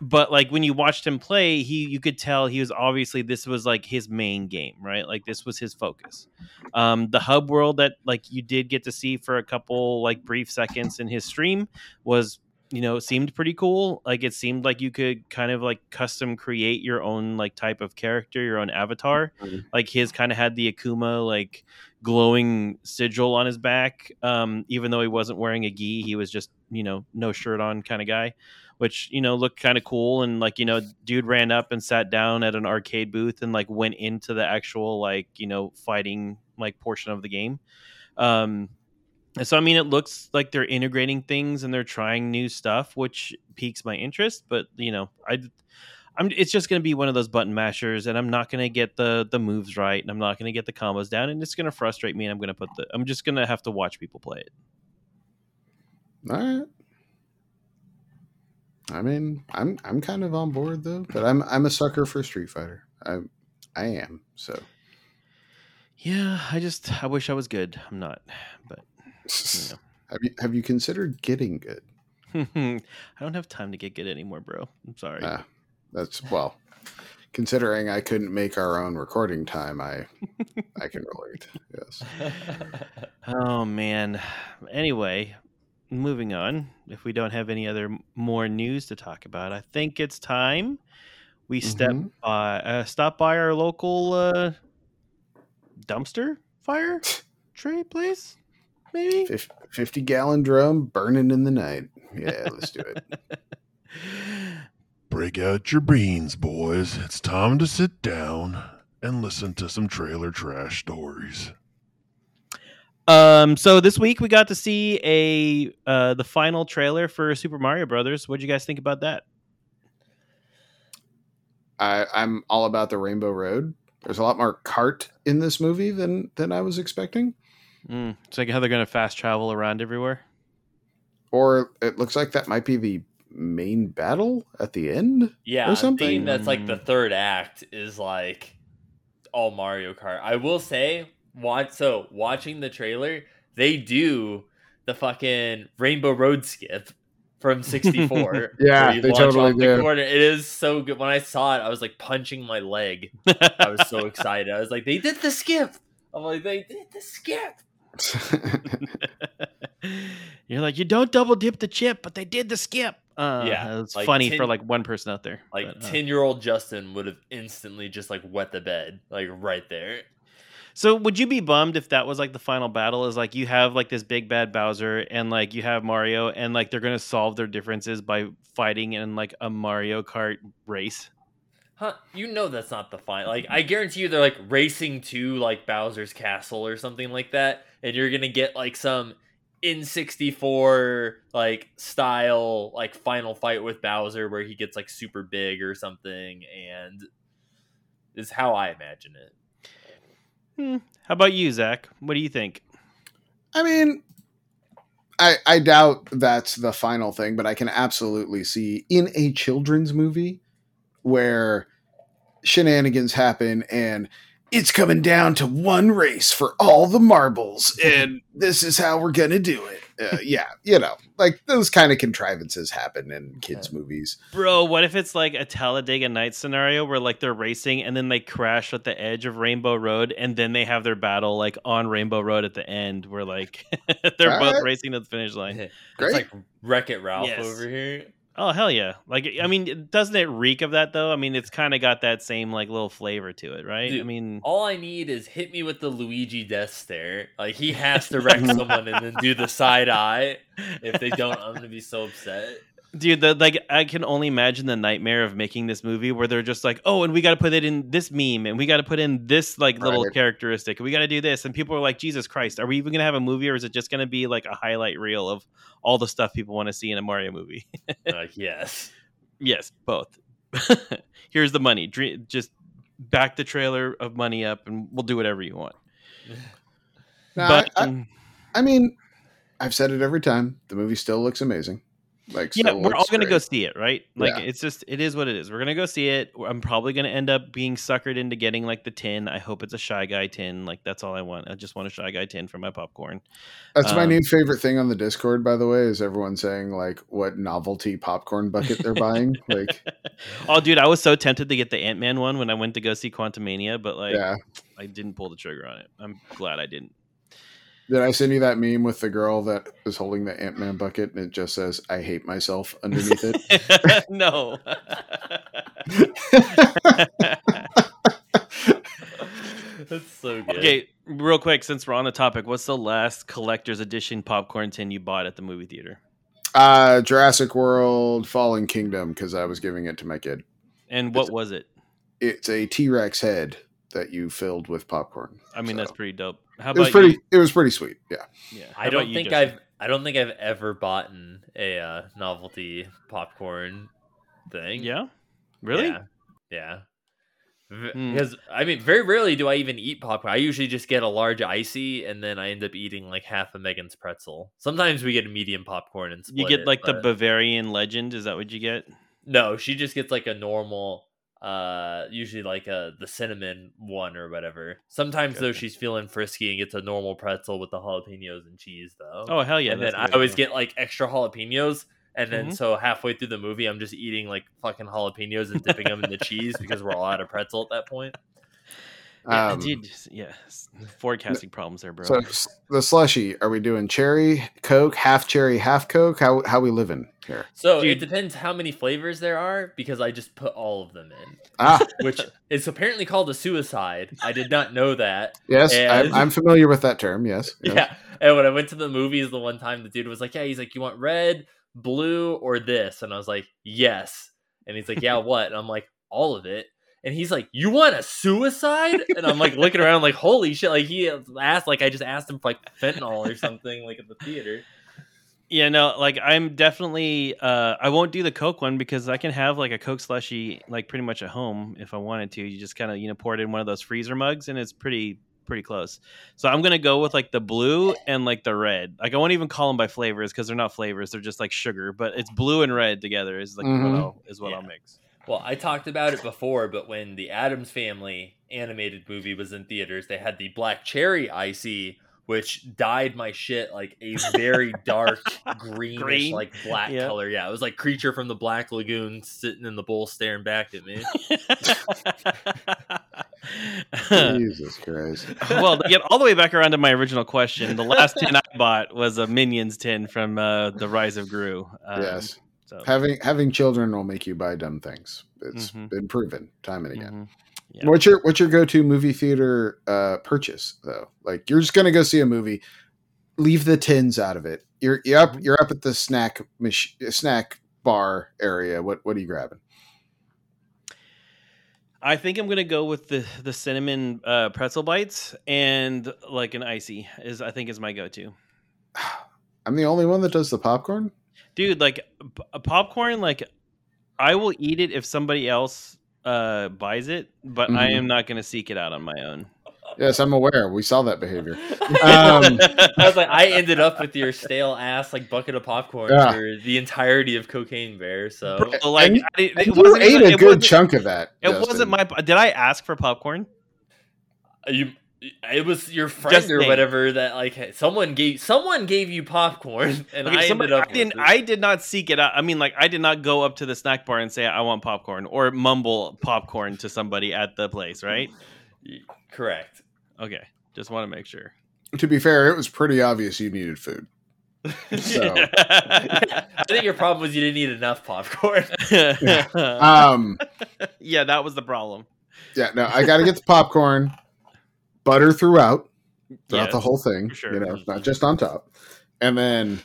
But like when you watched him play, he you could tell he was obviously this was like his main game, right? Like this was his focus. Um, the hub world that like you did get to see for a couple like brief seconds in his stream was you know seemed pretty cool like it seemed like you could kind of like custom create your own like type of character your own avatar Mhm. like his kind of had the akuma like glowing sigil on his back um even though he wasn't wearing a gi he was just you know no shirt on kind of guy which you know looked kind of cool and like you know dude ran up and sat down at an arcade booth and like went into the actual like you know fighting like portion of the game um so I mean, it looks like they're integrating things and they're trying new stuff, which piques my interest. But you know, I, I'm it's just going to be one of those button mashers, and I'm not going to get the the moves right, and I'm not going to get the combos down, and it's going to frustrate me. And I'm going to put the I'm just going to have to watch people play it. All right. I mean, I'm I'm kind of on board though, but I'm I'm a sucker for Street Fighter. I I am. So Yeah, I just I wish I was good. I'm not, but you *laughs* have you have you considered getting good? *laughs* I don't have time to get good anymore, bro. I'm sorry. Ah, that's well, considering I couldn't make our own recording time, I I can relate. Yes. *laughs* Oh man. Anyway, moving on. If we don't have any other more news to talk about, I think it's time we step Mhm. by uh, stop by our local uh, dumpster fire *laughs* tray place. Maybe. Fif- Fifty gallon drum burning in the night. Yeah, let's do it. *laughs* Break out your beans, boys. It's time to sit down and listen to some trailer trash stories. Um. So this week we got to see a uh, the final trailer for Super Mario Brothers. What do you guys think about that? I, I'm all about the Rainbow Road. There's a lot more cart in this movie than than I was expecting. Mm, it's like how they're gonna fast travel around everywhere. Or it looks like that might be the main battle at the end. Yeah, or something. thinking that's like the Mm. third act is like all Mario Kart. I will say, watch so watching the trailer, they do the fucking Rainbow Road skip from *laughs* 64. Yeah, they totally the do. corner. It is so good. When I saw it, I was like punching my leg. I was so *laughs* excited. I was like, they did the skip. I'm like, they did the skip. *laughs* You're like, you don't double dip the chip, but they did the skip. Uh, Yeah, it's like funny tin- for like one person out there. Like but, uh, 10 year old Justin would have instantly just like wet the bed, like right there. So would you be bummed if that was like the final battle? Is like you have like this big bad Bowser and like you have Mario and like they're gonna solve their differences by fighting in like a Mario Kart race. Huh? You know that's not the final. Like I guarantee you, they're like racing to like Bowser's castle or something like that, and you're gonna get like some N64 like style like final fight with Bowser where he gets like super big or something, and is how I imagine it. Hmm. How about you, Zach? What do you think? I mean, I I doubt that's the final thing, but I can absolutely see in a children's movie where shenanigans happen and it's coming down to one race for all the marbles, *laughs* and this is how we're gonna do it. Uh, yeah, you know, like those kind of contrivances happen in kids' movies. Bro, what if it's like a Talladega Nights scenario where like they're racing and then they crash at the edge of Rainbow Road and then they have their battle like on Rainbow Road at the end where like *laughs* they're both Alright. racing to the finish line. It's like Wreck It Ralph Yes. over here. Oh hell yeah! Like I mean, doesn't it reek of that though? I mean, it's kind of got that same like little flavor to it, right? I mean, All I need is hit me with the Luigi death stare. Like he has to wreck *laughs* someone and then do the side eye. If they don't, I'm gonna be so upset. Dude, the, like I can only imagine the nightmare of making this movie where they're just like, oh, and we got to put it in this meme, and we got to put in this like little characteristic, and we got to do this, and people are like, Jesus Christ, are we even gonna have a movie, or is it just gonna be like a highlight reel of all the stuff people want to see in a Mario movie? Like *laughs* yes. yes, both. *laughs* Here's the money. Dre- just back the trailer of money up, and we'll do whatever you want. Now, but I, I, mm, I mean, I've said it every time. The movie still looks amazing. Like, yeah, we're all gonna go see it, right? Like Yeah. it's just it is what it is. We're gonna go see it. I'm probably gonna end up being suckered into getting like the tin. I hope it's a shy guy tin. Like that's all I want. I just want a shy guy tin for my popcorn. That's my Um, new favorite thing on the Discord, by the way, is everyone saying like what novelty popcorn bucket they're buying. *laughs* Like, oh, dude, I was so tempted to get the Ant Man one when I went to go see Quantumania, but like yeah. I didn't pull the trigger on it. I'm glad I didn't. Did I send you that meme with the girl that is holding the Ant Man bucket and it just says "I hate myself" underneath it? *laughs* no. *laughs* That's so good. okay, real quick, since we're on the topic, what's the last collector's edition popcorn tin you bought at the movie theater? uh, Jurassic World: Fallen Kingdom because I was giving it to my kid. And what It's- was it? It's a T Rex head that you filled with popcorn. I mean, So, that's pretty dope. How It was pretty. you? It was pretty sweet. Yeah. Yeah. How I don't you, think Justin? I've I don't think I've ever bought a uh, novelty popcorn thing. Yeah. Really? Yeah. Yeah. V- Hmm. Because I mean, very rarely do I even eat popcorn. I usually just get a large ICEE, and then I end up eating like half a Megan's pretzel. Sometimes we get a medium popcorn and You split get it, like the but- Bavarian legend. Is that what you get? no. She just gets like a normal, uh, usually like a the cinnamon one or whatever. Sometimes though, she's feeling frisky and gets a normal pretzel with the jalapenos and cheese though. Oh hell yeah! and then I always get like extra jalapenos. And then Mhm. so halfway through the movie, I'm just eating like fucking jalapenos and dipping them in the cheese because we're all out of pretzel at that point. Yeah, Um, dude, yeah, forecasting problems there, bro. So the slushy, are we doing cherry Coke, half cherry, half Coke? How how we living here? So Dude. it depends how many flavors there are because I just put all of them in, Ah, *laughs* which is apparently called a suicide. I did not know that. yes, And- I'm, I'm familiar with that term. Yes. *laughs* yes. Yeah. And when I went to the movies the one time, the dude was like, Yeah, he's like, You want red, blue, or this? And I was like, Yes. And he's like, Yeah, *laughs* what? And I'm like, All of it. And he's like, You want a suicide? And I'm like looking around like, Holy shit. Like he asked, like, I just asked him for like fentanyl or something, like at the theater. yeah, no, like I'm definitely. Uh, I won't do the Coke one because I can have like a Coke slushy like pretty much at home if I wanted to. You just kind of you know pour it in one of those freezer mugs and it's pretty pretty close. So I'm gonna go with like the blue and like the red. Like I won't even call them by flavors because they're not flavors; they're just like sugar. But it's blue and red together is like Mhm. what I'll, is what I'll mix. Well, I talked about it before, but when the Addams Family animated movie was in theaters, they had the black cherry ICEE which dyed my shit like a very *laughs* dark greenish, Green? like black Yeah. color. Yeah, it was like creature from the Black Lagoon sitting in the bowl staring back at me. *laughs* Jesus Christ. *laughs* well, to get all the way back around to my original question, the last tin I bought was a Minions tin from uh, the Rise of Gru. Um, yes. So, Having having children will make you buy dumb things. It's Mhm. been proven time and again. mhm. Yeah. What's your what's your go to movie theater uh, purchase though? Like you're just gonna go see a movie, leave the tins out of it. You're you're up you're up at the snack mach- snack bar area. What what are you grabbing? I think I'm gonna go with the the cinnamon uh, pretzel bites and like an ICEE is I think is my go to. *sighs* I'm the only one that does the popcorn. Dude, like p- a popcorn, like I will eat it if somebody else uh buys it, but I Mhm. am not gonna seek it out on my own. Yes, I'm aware. We saw that behavior. *laughs* Um, I was like, I ended up with your stale ass like bucket of popcorn Yeah. for the entirety of Cocaine Bear. So Bro, like And- I- it, And it you wasn't ate a it good chunk of that. It Justin. wasn't my. Did I ask for popcorn? you, it was your friend Just or name. whatever that like someone gave someone gave you popcorn, *laughs* and Okay, I somebody- ended up. I didn't. it. I did not seek it out. I mean, like I did not go up to the snack bar and say I want popcorn or mumble popcorn to somebody at the place, right? Correct. Okay, just want to make sure. To be fair, it was pretty obvious you needed food. So- *laughs* I think your problem was you didn't eat enough popcorn. *laughs* Um, yeah, that was the problem. yeah, no, I got to get the popcorn, butter throughout, throughout the whole thing. sure. You know, not mm-hmm. just on top. And then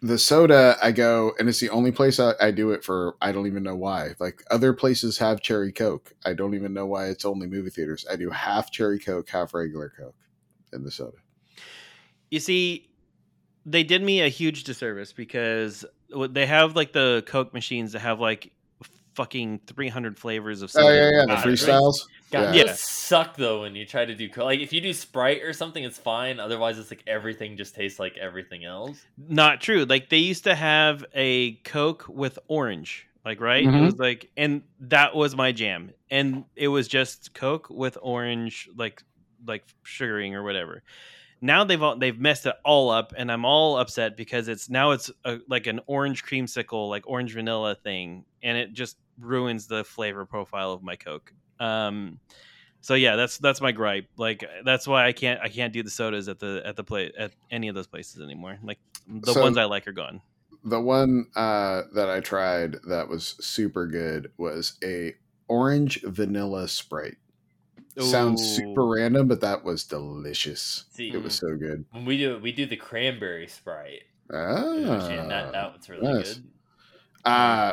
the soda, I go, and it's the only place I, I do it for. I don't even know why. Like other places have cherry coke. I don't even know why it's only movie theaters. I do half cherry coke, half regular coke in the soda. You see, they did me a huge disservice because they have like the Coke machines that have like fucking 300 flavors of Oh soda. yeah, yeah, the it, right? Freestyles. God, Yeah. yeah. suck though when you try to do co- like if you do Sprite or something, it's fine. Otherwise, it's like everything just tastes like everything else. Not true. Like they used to have a Coke with orange, like right? It Mhm. was like, and that was my jam. And it was just Coke with orange, like like sugaring or whatever. Now they've all, they've messed it all up, and I'm all upset because it's now it's a, like an orange creamsicle, like orange vanilla thing, and it just ruins the flavor profile of my Coke. Um, so yeah, that's that's my gripe. Like that's why I can't I can't do the sodas at the at the play at any of those places anymore. Like the So- ones I like are gone. The one uh, that I tried that was super good was a orange vanilla Sprite. Sounds super random, but that was delicious. See. It was so good. When we do we do the cranberry Sprite. Ah, and that that one's really nice. good. Uh,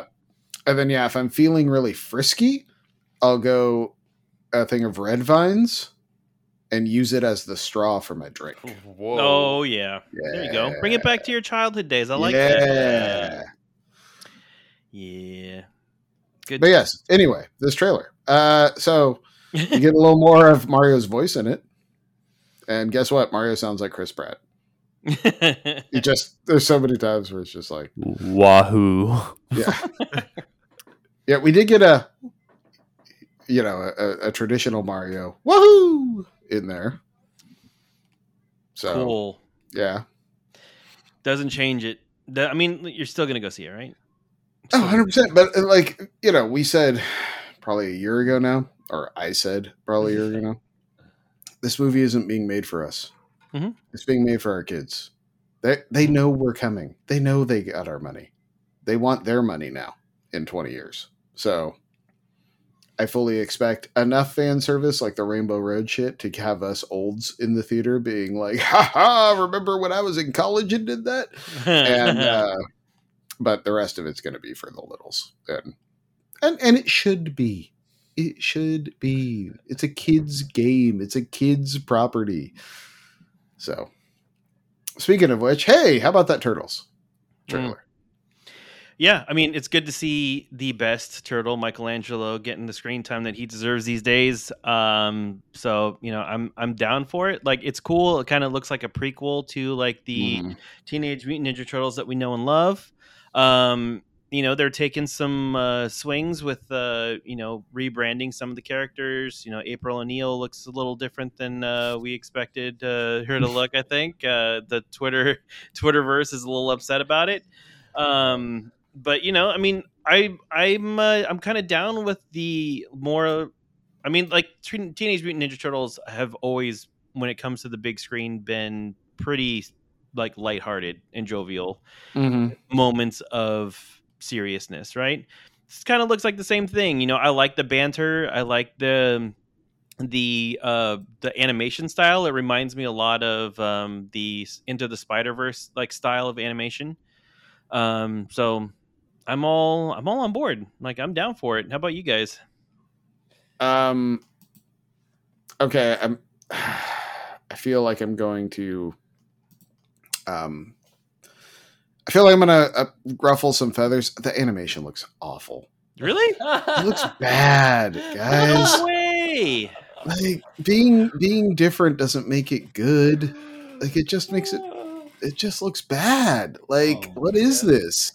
and then yeah, if I'm feeling really frisky, I'll go a thing of red vines and use it as the straw for my drink. Whoa. Oh yeah. There you go. Bring it back to your childhood days. I like yeah. that. Yeah. Good. But yes, anyway, this trailer. Uh, so you get a little more of Mario's voice in it. And guess what? Mario sounds like Chris Pratt. *laughs* He just there's so many times where it's just like, Wahoo. yeah, *laughs* yeah. We did get a, you know, a, a traditional Mario, woohoo, in there. So cool. yeah, Doesn't change it. I mean, you're still gonna go see it, right? oh, 100 percent. But uh, like you know, we said probably a year ago now, or I said probably a year ago now. This movie isn't being made for us. Mhm. It's being made for our kids. They they know we're coming. They know they got our money. They want their money now in 20 years. So I fully expect enough fan service like the Rainbow Road shit to have us olds in the theater being like, *laughs* ha ha, remember when I was in college and did that? And *laughs* uh but the rest of it's gonna be for the littles. And and and it should be. It should be. It's a kid's game. It's a kid's property. So, speaking of which, hey, how about that Turtles trailer? Yeah, I mean, it's good to see the best turtle, Michelangelo, getting the screen time that he deserves these days. Um, so you know, I'm I'm down for it. Like, it's cool. It kind of looks like a prequel to like the Mhm. Teenage Mutant Ninja Turtles that we know and love. Um, you know they're taking some uh, swings with uh, you know rebranding some of the characters. You know, April O'Neil looks a little different than uh, we expected uh, her to look. I think uh, the Twitter *laughs* Twitterverse is a little upset about it. Um, but you know, I mean, I I'm uh, I'm kind of down with the more. I mean, like Teen- Teenage Mutant Ninja Turtles have always, when it comes to the big screen, been pretty like lighthearted and jovial moments of seriousness, right? This kind of looks like the same thing. You know, I like the banter. I like the the uh the animation style. It reminds me a lot of um the Into the Spider Verse like style of animation. Um, so I'm all I'm all on board. Like I'm down for it. How about you guys? Um. Okay, I'm. *sighs* I feel like I'm going to. Um. I feel like I'm gonna uh, ruffle some feathers. The animation looks awful. Really? *laughs* It looks bad, *laughs* guys. No way. Like being being different doesn't make it good. Like it just makes it. It just looks bad. Like Oh, what is yeah. this?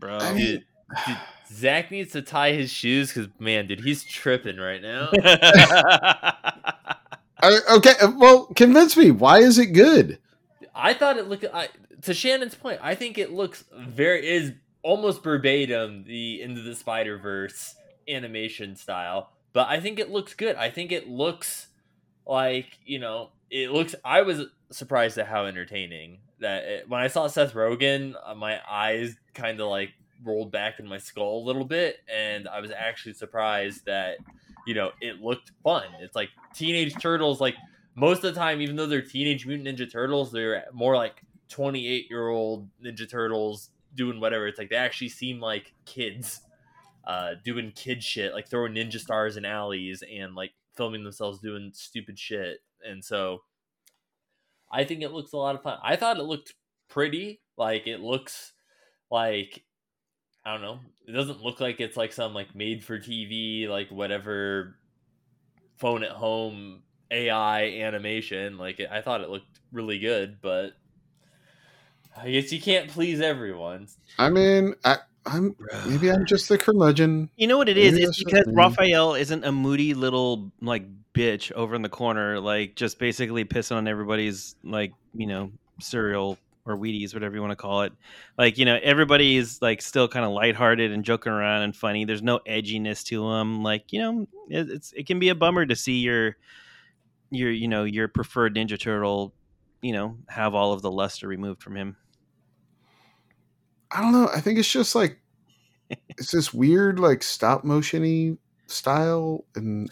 Bro. I mean- Dude, dude, *sighs* Zach needs to tie his shoes because man, dude, he's tripping right now. *laughs* *laughs* I, okay, uh, well, convince me. Why is it good? I thought it looked. I, to Shannon's point, I think it looks very is almost verbatim the Into the Spider Verse animation style, but I think it looks good. I think it looks like you know it looks. I was surprised at how entertaining that it, when I saw Seth Rogen, uh, my eyes kind of like rolled back in my skull a little bit, and I was actually surprised that you know it looked fun. It's like Teenage Turtles, like most of the time, even though they're Teenage Mutant Ninja Turtles, they're more like 28 year old Ninja Turtles doing whatever. It's like they actually seem like kids uh, doing kid shit, like throwing ninja stars in alleys and like filming themselves doing stupid shit. And so I think it looks a lot of fun. I thought it looked pretty. Like it looks like I don't know. It doesn't look like it's like some like made for TV, like whatever phone at home AI animation. Like I thought it looked really good, but I guess you can't please everyone. I mean, I, I'm maybe I'm just the curmudgeon. You know what it is? Maybe It's because. Raphael isn't a moody little like bitch over in the corner, like just basically pissing on everybody's like you know cereal or Wheaties, whatever you want to call it. Like you know, everybody is like still kind of lighthearted and joking around and funny. There's no edginess to them. Like you know, it, it's it can be a bummer to see your your you know your preferred Ninja Turtle, you know, have all of the luster removed from him. I don't know. I think it's just like *laughs* it's this weird like stop motiony style and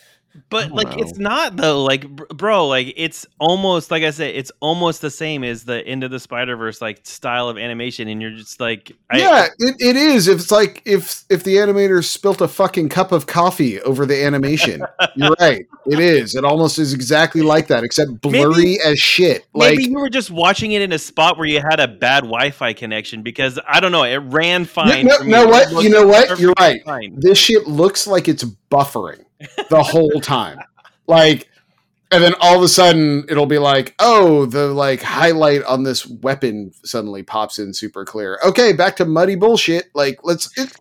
But like know. it's not though. Like bro, like it's almost like I said, it's almost the same as the end of the Spider Verse like style of animation, and you're just like, I, yeah, it, it is. It's like if if the animator spilt a fucking cup of coffee over the animation, you're *laughs* right. It is. It almost is exactly like that, except blurry as shit. Like Maybe you were just watching it in a spot where you had a bad Wi-Fi connection because I don't know, it ran fine. no, me. no, what? You know what? You're right. fine. this shit looks like it's buffering the whole time. Like, and then all of a sudden it'll be like, oh, the like highlight on this weapon suddenly pops in super clear. Okay, back to muddy bullshit. Like, let's. It,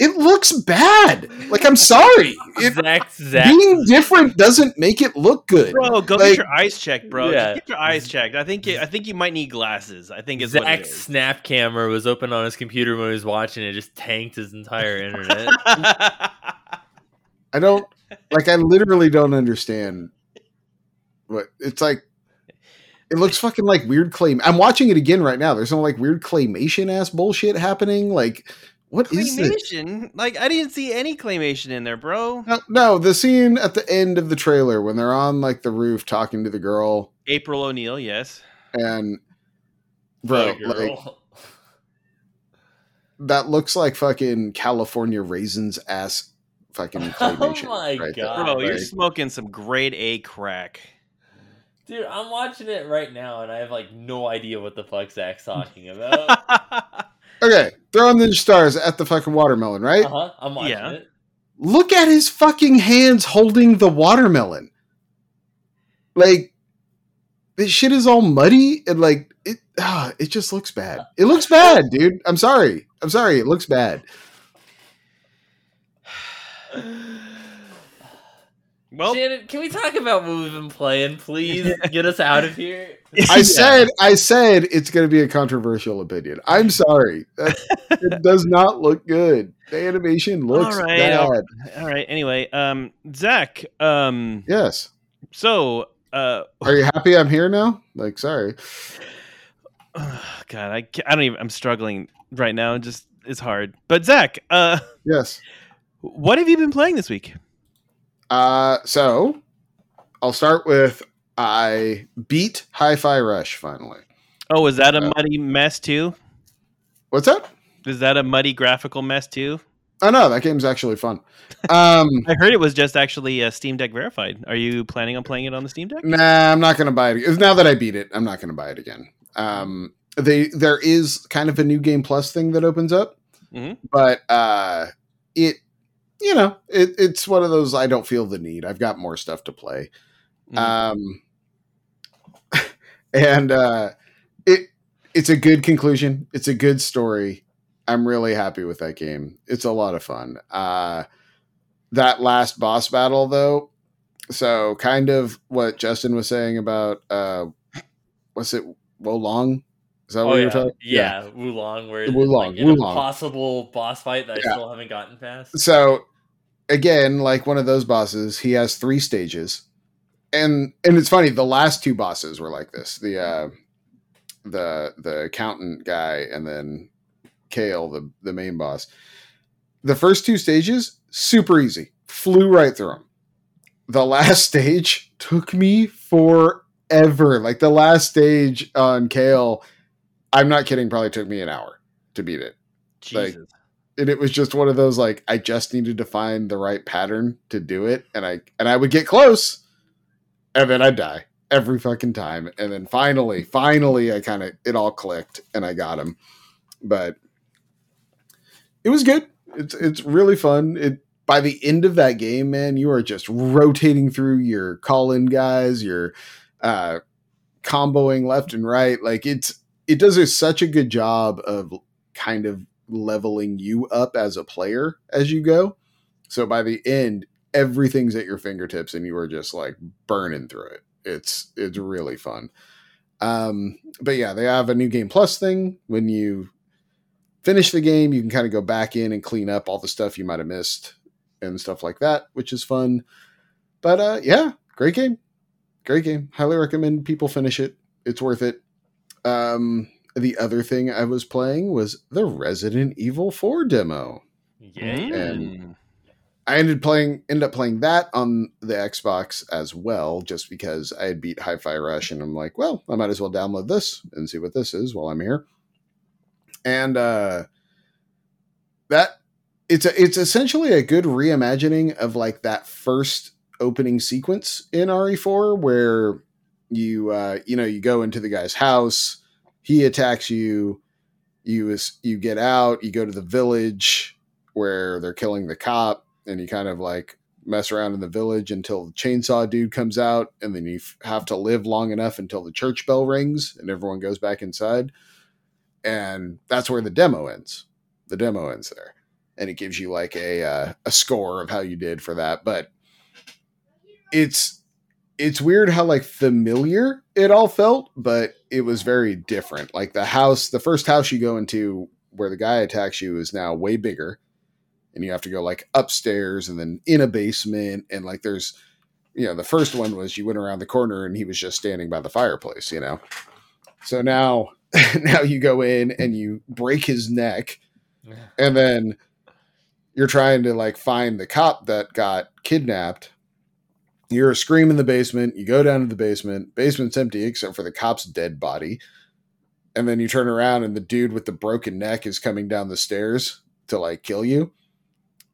it looks bad. Like, I'm sorry. It, Zach, Zach, being different doesn't make it look good. Bro, go Like- get your eyes checked, bro. Just Yeah. get your eyes checked. I think you, I think you might need glasses. I think is what it Zach's is. snap camera was open on his computer when he was watching it, just tanked his entire *laughs* internet. *laughs* I don't like. I literally don't understand what it's like. It looks fucking like weird claim. I'm watching it again right now. There's some like weird claymation ass bullshit happening. Like, what is this? claymation? Like I didn't see any claymation in there, bro. No, no, the scene at the end of the trailer when they're on like the roof talking to the girl April O'Neil, yes. and bro, Bro, like that looks like fucking California raisins ass fucking *laughs* Oh my right there. God. Bro, you're smoking some grade A crack. Dude, I'm watching it right now and I have like no idea what the fuck Zach's talking *laughs* about. *laughs* Okay, throwing the stars at the fucking watermelon, right? uh-huh, I'm watching Yeah. it. Look at his fucking hands holding the watermelon. Like, this shit is all muddy and like it ah, it just looks bad. It looks bad, dude. I'm sorry. I'm sorry. It looks bad. Well, Shannon, can we talk about what we've been playing? Please *laughs* get us out of here. I said I said it's going to be a controversial opinion. I'm sorry. That, it does not look good. The animation looks All right, bad. all all right. Anyway, um, Zach, um, Yes. so, uh, Are you happy I'm here now? Like, sorry. *sighs* God, I, I don't even. I'm struggling right now. Just it's hard. But Zach, uh, Yes. What have you been playing this week? Uh, so I'll start with I beat Hi-Fi Rush finally. Oh, is that a Uh, muddy mess too? What's that? Is that a muddy graphical mess too? Oh no, that game's actually fun. Um, *laughs* I heard it was just actually uh, Steam Deck verified. Are you planning on playing it on the Steam Deck? nah, I'm not gonna buy it. Now that I beat it, I'm not gonna buy it again. Um, they there is kind of a new game plus thing that opens up, Mhm. but uh, it you know it, it's one of those I don't feel the need. I've got more stuff to play. Mhm. Um, *laughs* and uh, it it's a good conclusion. It's a good story. I'm really happy with that game. It's a lot of fun. Uh, that last boss battle, though, so kind of what Justin was saying about uh, what's it Wo Long? Is that Oh what you yeah, were talking? About? Yeah, Wo Long, where Wo Long, like, Wo Long. impossible boss fight that I still haven't gotten past. so again like one of those bosses he has three stages. And and it's funny the last two bosses were like this. The uh the the accountant guy and then kale the the main boss. The first two stages super easy. Flew right through them the last *laughs* stage took me forever. Like the last stage on kale i'm not kidding probably took me an hour to beat it. Like, Jesus. And it was just one of those like I just needed to find the right pattern to do it, and I and I would get close, and then I'd die every fucking time, and then finally, finally, I kind of it all clicked, and I got him, but it was good. It's it's really fun. It by the end of that game, man, you are just rotating through your call in guys, your uh, comboing left and right. Like it's it does a, such a good job of kind of leveling you up as a player as you go. So by the end, everything's at your fingertips and you are just like burning through it. It's it's really fun. Um, but yeah, they have a new game plus thing. When you finish the game, you can kind of go back in and clean up all the stuff you might have missed and stuff like that, which is fun. But uh, yeah, great game, great game. Highly recommend people finish it. It's worth it. Um, the other thing I was playing was the Resident Evil 4 demo. Yeah, Mm. I ended playing ended up playing that on the Xbox as well, just because I had beat Hi-Fi Rush, and I'm like, well, I might as well download this and see what this is while I'm here. And uh, that it's a it's essentially a good reimagining of like that first opening sequence in RE4 where you uh, you know you go into the guy's house, he attacks you, you is you get out, you go to the village where they're killing the cop and you kind of like mess around in the village until the chainsaw dude comes out and then you f- have to live long enough until the church bell rings and everyone goes back inside. And that's where the demo ends. The demo ends there. And it gives you like a uh, a score of how you did for that but it's it's weird how like familiar it all felt but it was very different. Like the house the first house you go into where the guy attacks you is now way bigger and you have to go like upstairs and then in a basement and like there's you know the first one was you went around the corner and he was just standing by the fireplace you know? So now *laughs* now you go in and you break his neck and then you're trying to like find the cop that got kidnapped you're a scream in the basement. You go down to the basement. Basement's empty except for the cop's dead body. And then you turn around and the dude with the broken neck is coming down the stairs to like kill you.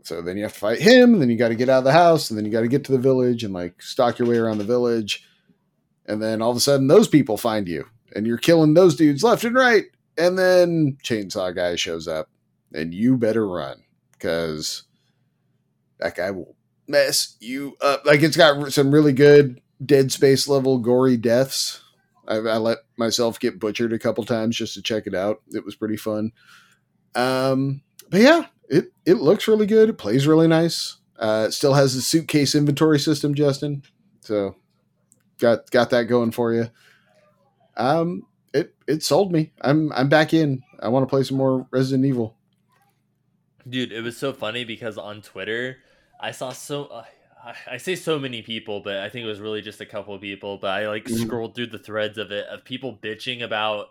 So then you have to fight him and then you got to get out of the house and then you got to get to the village and like stalk your way around the village. And then all of a sudden those people find you and you're killing those dudes left and right. And then chainsaw guy shows up and you better run because that guy will mess you up like it's got some really good dead space level gory deaths I, I let myself get butchered a couple times just to check it out. It was pretty fun. Um, but yeah, it it looks really good. It plays really nice. Uh, it still has the suitcase inventory system, Justin. So got got that going for you. Um, it it sold me. I'm I'm back in. I want to play some more Resident Evil. Dude, it was so funny because on Twitter, I saw so. Uh, I- I say so many people, but I think it was really just a couple of people. But I like Mhm. scrolled through the threads of it of people bitching about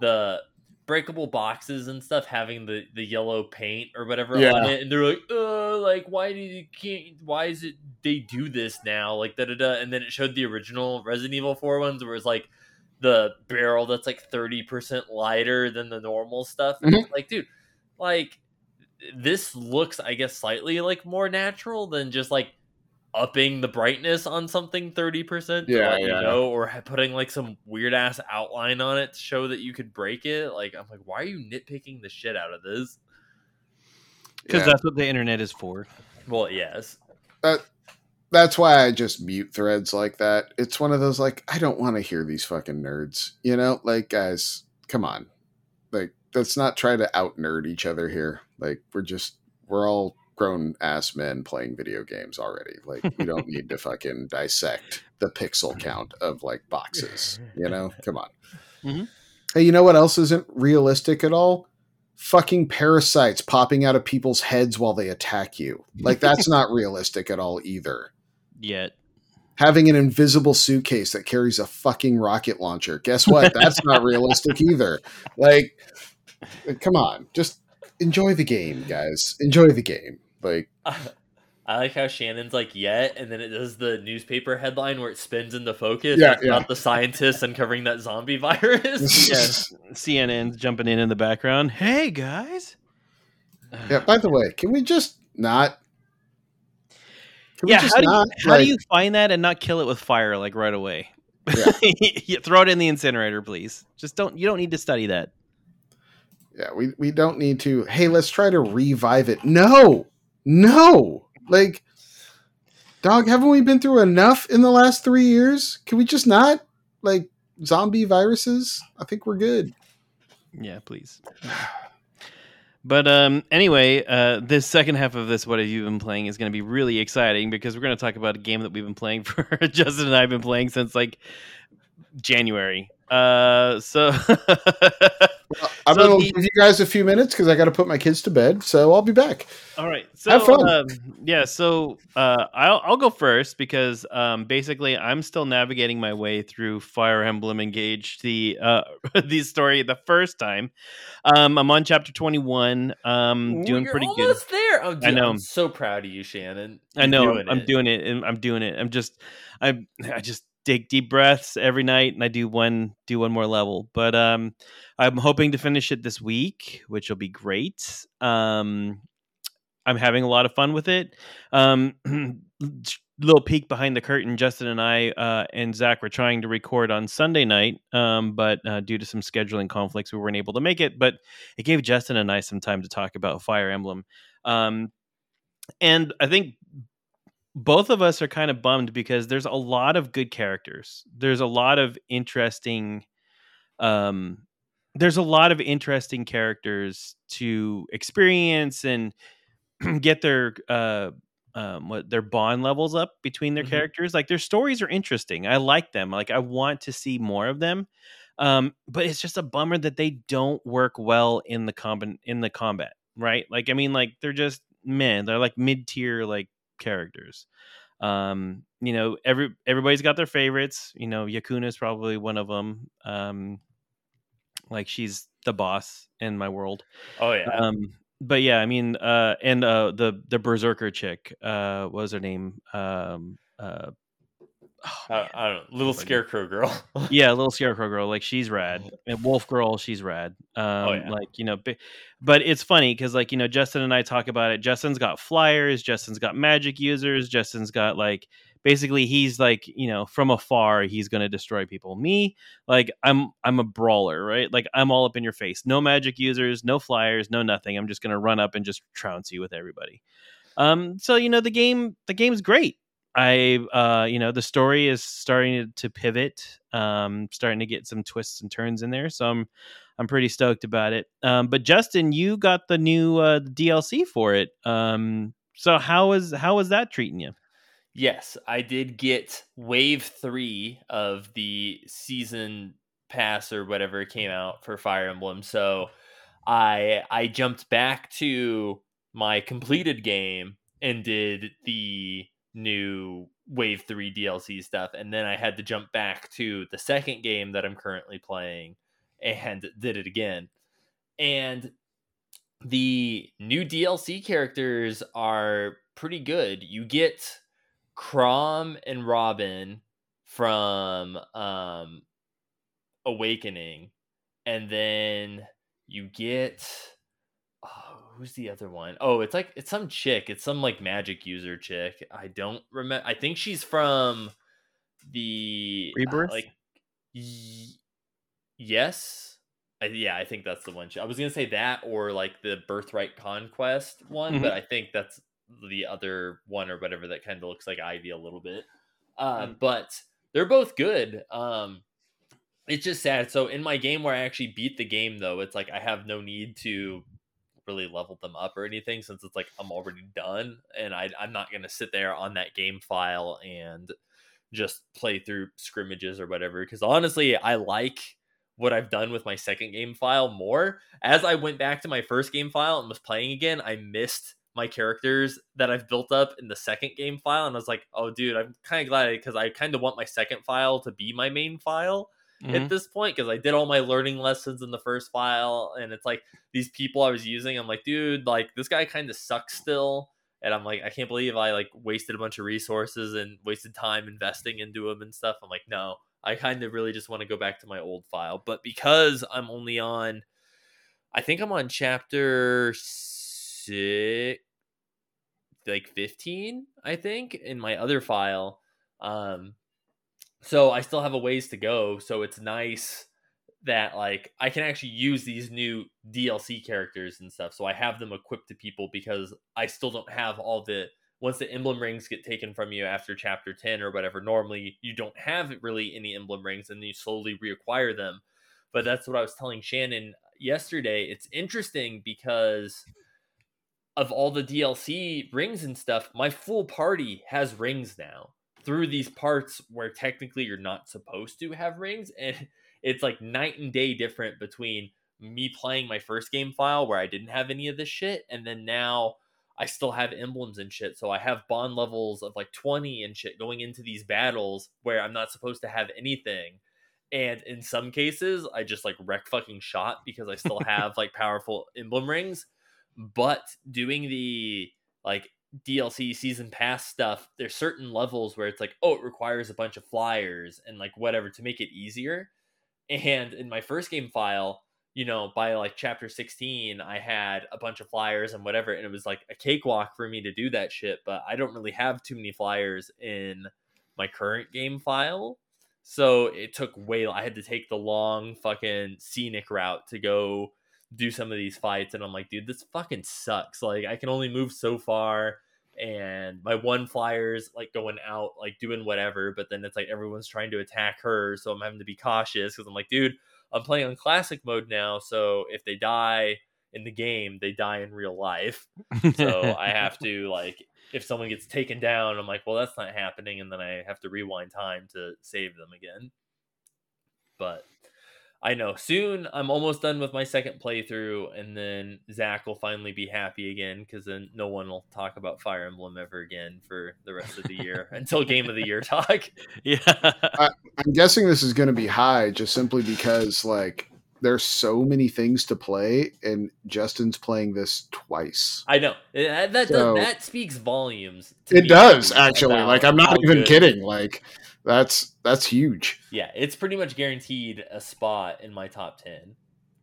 the breakable boxes and stuff having the the yellow paint or whatever Yeah. on it, and they're like, "Uh, like why do you can't? Why is it they do this now? Like da da da." And then it showed the original Resident Evil Four ones where it's like the barrel that's like thirty percent lighter than the normal stuff. It's like, dude, like this looks, I guess, slightly like more natural than just like upping the brightness on something 30% to Yeah, let you yeah. know or putting like some weird ass outline on it to show that you could break it like i'm like why are you nitpicking the shit out of this because Yeah. that's what the internet is for. well yes that that's why I just mute threads like that. It's one of those like I don't want to hear these fucking nerds. You know, like guys, come on. Like let's not try to out nerd each other here. Like we're just we're all grown ass men playing video games already. Like we don't *laughs* need to fucking dissect the pixel count of like boxes. You know, *laughs* come on. Mhm. Hey, you know what else isn't realistic at all? Fucking parasites popping out of people's heads while they attack you. Like that's *laughs* not realistic at all either Yet. having an invisible suitcase that carries a fucking rocket launcher. Guess what? That's not realistic either. Like, come on, just enjoy the game, guys. Enjoy the game. Like, *laughs* I like how Shannon's like yet, and then it does the newspaper headline where it spins into focus. Yeah, yeah. Not the scientists uncovering that zombie *laughs* virus. *laughs* Yes. CNN's jumping in in the background. Hey guys. *sighs* yeah. By the way, can we just not? Can yeah. How, do you, not, how like- do you find that and not kill it with fire like right away? Yeah. Yeah, throw it in the incinerator, please. Just don't. You don't need to study that. Yeah, we we don't need to. Hey, let's try to revive it. No, no. Like, dog, haven't we been through enough in the last three years? Can we just not like zombie viruses? I think we're good. Yeah, please. But um, anyway, uh, this second half of this, what have you been playing, is going to be really exciting because we're going to talk about a game that we've been playing *laughs* for Justin and I have been playing since like January. Uh, so *laughs* I'm So gonna the- give you guys a few minutes because I got to put my kids to bed. So I'll be back. All right. So Have fun. Um, yeah. So uh, I'll I'll go first because um, basically I'm still navigating my way through Fire Emblem Engage the uh, *laughs* the story the first time. Um, I'm on chapter 21. Um, doing You're pretty good. almost there. Oh, dude, I know. I'm so proud of you, Shannon. I You're know doing I'm it. doing it and I'm doing it. I'm just I *laughs* I just take deep breaths every night and I do one do one more level. But um I'm hoping to finish it this week, which will be great. Um I'm having a lot of fun with it. Um *clears throat* little peek behind the curtain Justin and I uh and Zach were trying to record on Sunday night um but uh, due to some scheduling conflicts we weren't able to make it but it gave Justin and I some time to talk about Fire Emblem. Um and I think both of us are kind of bummed because there's a lot of good characters. There's a lot of interesting um there's a lot of interesting characters to experience and *clears throat* get their uh um what their bond levels up between their Mhm. characters. Like their stories are interesting. I like them. Like I want to see more of them. Um but it's just a bummer that they don't work well in the combat in the combat, right? Like I mean like they're just men. They're like mid-tier like characters. Um, you know, every everybody's got their favorites. You know, Yakuna is probably one of them. Um, like she's the boss in my world. Oh yeah. Um, but yeah, I mean, uh, and uh, the the berserker chick, uh, what was her name? Um, uh, I, I don't know. Little Like- scarecrow girl. *laughs* yeah, little scarecrow girl, like she's rad. *laughs* And Wolf girl, she's rad. Um, yeah. like you know, bi- but it's funny because like you know, Justin and I talk about it. Justin's got flyers. Justin's got magic users. Justin's got like basically he's like you know from afar he's gonna destroy people. Me, like I'm I'm a brawler, right? Like I'm all up in your face. No magic users, no flyers, no nothing. I'm just gonna run up and just trounce you with everybody. Um, so you know the game the game's great. I, uh, you know, the story is starting to pivot, um, starting to get some twists and turns in there. So I'm, I'm pretty stoked about it. Um, but Justin, you got the new uh, DLC for it. Um, so how was how was that treating you? Yes, I did get wave three of the season pass or whatever came out for Fire Emblem. So I I jumped back to my completed game and did the new wave 3 DLC stuff and then I had to jump back to the second game that I'm currently playing and did it again. And the new DLC characters are pretty good. You get Chrom and Robin from um Awakening and then you get who's the other one? Oh, it's like it's some chick. It's some like magic user chick. I don't remember. I think she's from the uh, Rebirth? like y- yes. I, yeah, I think that's the one. I was gonna say that or like the Birthright Conquest one, Mhm. but I think that's the other one or whatever that kind of looks like Ivy a little bit. Uh, Mm. But they're both good. Um, it's just sad. So in my game where I actually beat the game, though, it's like I have no need to really level them up or anything since it's like I'm already done, and I, I'm not gonna sit there on that game file and just play through scrimmages or whatever. Because honestly, I like what I've done with my second game file more. As I went back to my first game file and was playing again, I missed my characters that I've built up in the second game file, and I was like, "Oh, dude, I'm kind of glad because I kind of want my second file to be my main file." Mhm. at this point because I did all my learning lessons in the first file, and it's like these people I was using. I'm like, dude, like this guy kind of sucks still, and I'm like, I can't believe I like wasted a bunch of resources and wasted time investing into him and stuff. I'm like, no, I kind of really just want to go back to my old file, but because I'm only on, I think I'm on chapter six, like 15, I think, in my other file. Um, so I still have a ways to go. So it's nice that like I can actually use these new DLC characters and stuff. So I have them equipped to people because I still don't have all the once the emblem rings get taken from you after chapter 10 or whatever. Normally you don't have really any emblem rings and you slowly reacquire them. But that's what I was telling Shannon yesterday. It's interesting because of all the DLC rings and stuff, my full party has rings now through these parts where technically you're not supposed to have rings and *laughs* it's like night and day different between me playing my first game file where I didn't have any of this shit and then now I still have emblems and shit. So I have bond levels of like 20 and shit going into these battles where I'm not supposed to have anything. And in some cases I just like wreck fucking shot because I still *laughs* have like powerful emblem rings. But doing the like DLC season pass stuff, there's certain levels where it's like, oh, it requires a bunch of flyers and like whatever to make it easier. And in my first game file, you know, by like chapter 16, I had a bunch of flyers and whatever, and it was like a cakewalk for me to do that shit. But I don't really have too many flyers in my current game file. So it took way, I had to take the long fucking scenic route to go do some of these fights. And I'm like, dude, this fucking sucks. Like, I can only move so far and my one flyer's like going out like doing whatever but then it's like everyone's trying to attack her so i'm having to be cautious because i'm like dude i'm playing on classic mode now so if they die in the game they die in real life so i have to *laughs* like if someone gets taken down i'm like well that's not happening and then i have to rewind time to save them again but I know soon I'm almost done with my second playthrough, and then Zach will finally be happy again because then no one will talk about Fire Emblem ever again for the rest of the year until Game of the Year talk. *laughs* *laughs* yeah. I'm guessing this is going to be high just simply because like there's so many things to play, and Justin's playing this twice. I know eh, that that, So- that speaks volumes. to It me does actually. Like I'm not even good- kidding. Like that's that's huge. Yeah, it's pretty much guaranteed a spot in my top 10.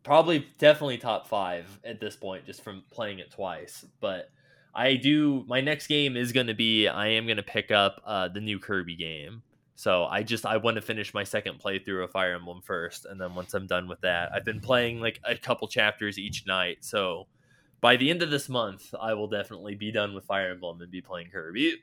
Probably definitely top 5 at this point just from playing it twice, but I do my next game is going to be I am going to pick up uh the new Kirby game. So I just I want to finish my second playthrough of Fire Emblem first and then once I'm done with that, I've been playing like a couple chapters each night. So by the end of this month, I will definitely be done with Fire Emblem and be playing Kirby.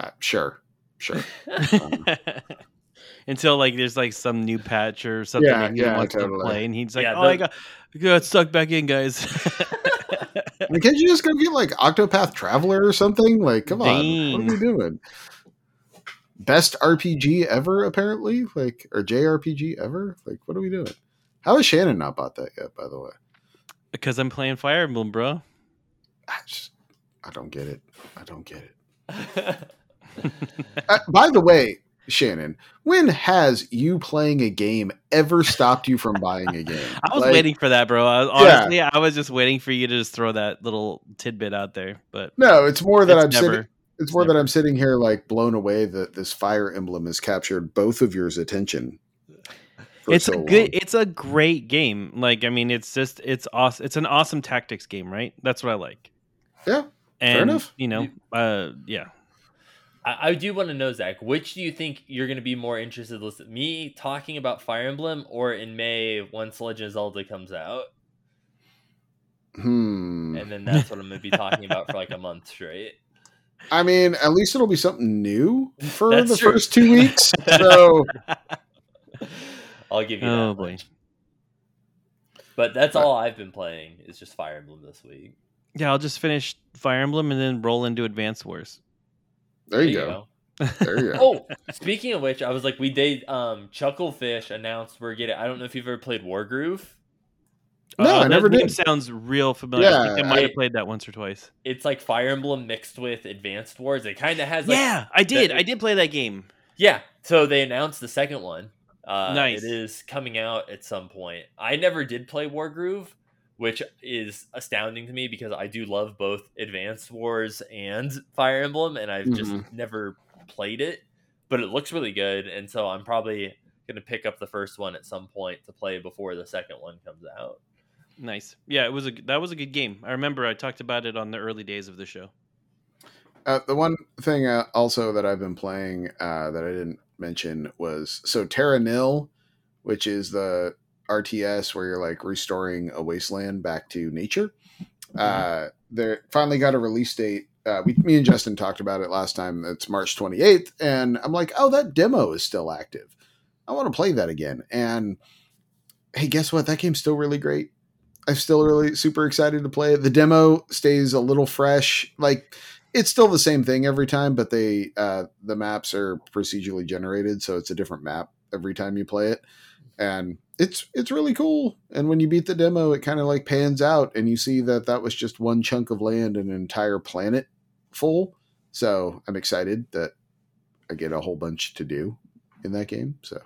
Uh, sure, sure. *laughs* Until like there's like some new patch or something Yeah, that he yeah, wants to totally. play, and he's like, Yeah, "Oh, I the- got, I got stuck back in, guys." *laughs* I mean, can't you just go get like Octopath Traveler or something? Like, come on, what are we doing? Best RPG ever, apparently. Like, or JRPG ever. Like, what are we doing? How has Shannon not bought that yet? By the way, Because I'm playing Fire Emblem, bro. I just, I don't get it. I don't get it. *laughs* Uh, by the way, Shannon, when has you playing a game ever stopped you from buying a game? *laughs* I was Like, waiting for that, bro. I, Yeah. honestly, I was just waiting for you to just throw that little tidbit out there. But No, it's more that it's I'm never. sitting. It's more that I'm sitting here like blown away that this Fire Emblem has captured both of yours attention. It's so a long. good. It's a great game. Like I mean, it's just it's awesome. It's an awesome tactics game, right? That's what I like. Yeah, and enough. you know, uh, yeah. I, I do want to know, Zach, which do you think you're going to be more interested in listen, me talking about Fire Emblem or in May once Legend of Zelda comes out? Hmm. And then that's what I'm going to be talking about for like a month straight. I mean, at least it'll be something new for That's the true. first two weeks. So *laughs* I'll give you Oh that boy. But that's all I've been playing is just Fire Emblem this week. Yeah, I'll just finish Fire Emblem and then roll into Advance Wars. There you go. There you go. *laughs* oh, speaking of which, I was like, we did. Um, Chucklefish announced we're getting. I don't know if you've ever played Wargroove. No, Uh, that never name did. Sounds real familiar. I think I might have played that once or twice. It's like Fire Emblem mixed with Advanced Wars. It kind of has like yeah, I did. the- I did play that game. Yeah, so they announced the second one. Uh, Nice. It is coming out at some point. I never did play Wargroove, which is astounding to me because I do love both Advanced Wars and Fire Emblem, and I've just Mhm. never played it. But it looks really good, and so I'm probably going to pick up the first one at some point to play before the second one comes out. Nice. Yeah, it was a that was a good game. I remember I talked about it on the early days of the show. Uh, the one thing uh, also that I've been playing uh, that I didn't mention was so Terra Nil, which is the RTS where you're like restoring a wasteland back to nature. Uh, they finally got a release date. Uh, we, me and Justin talked about it last time. It's March 28th, and I'm like, oh, that demo is still active. I want to play that again. And hey, guess what? That game's still really great. I'm still really super excited to play it. The demo stays a little fresh. Like it's still the same thing every time, but they uh, the maps are procedurally generated, so it's a different map every time you play it, and it's it's really cool. And when you beat the demo, it kind of like pans out, and you see that that was just one chunk of land, and an entire planet full. So I'm excited that I get a whole bunch to do in that game. So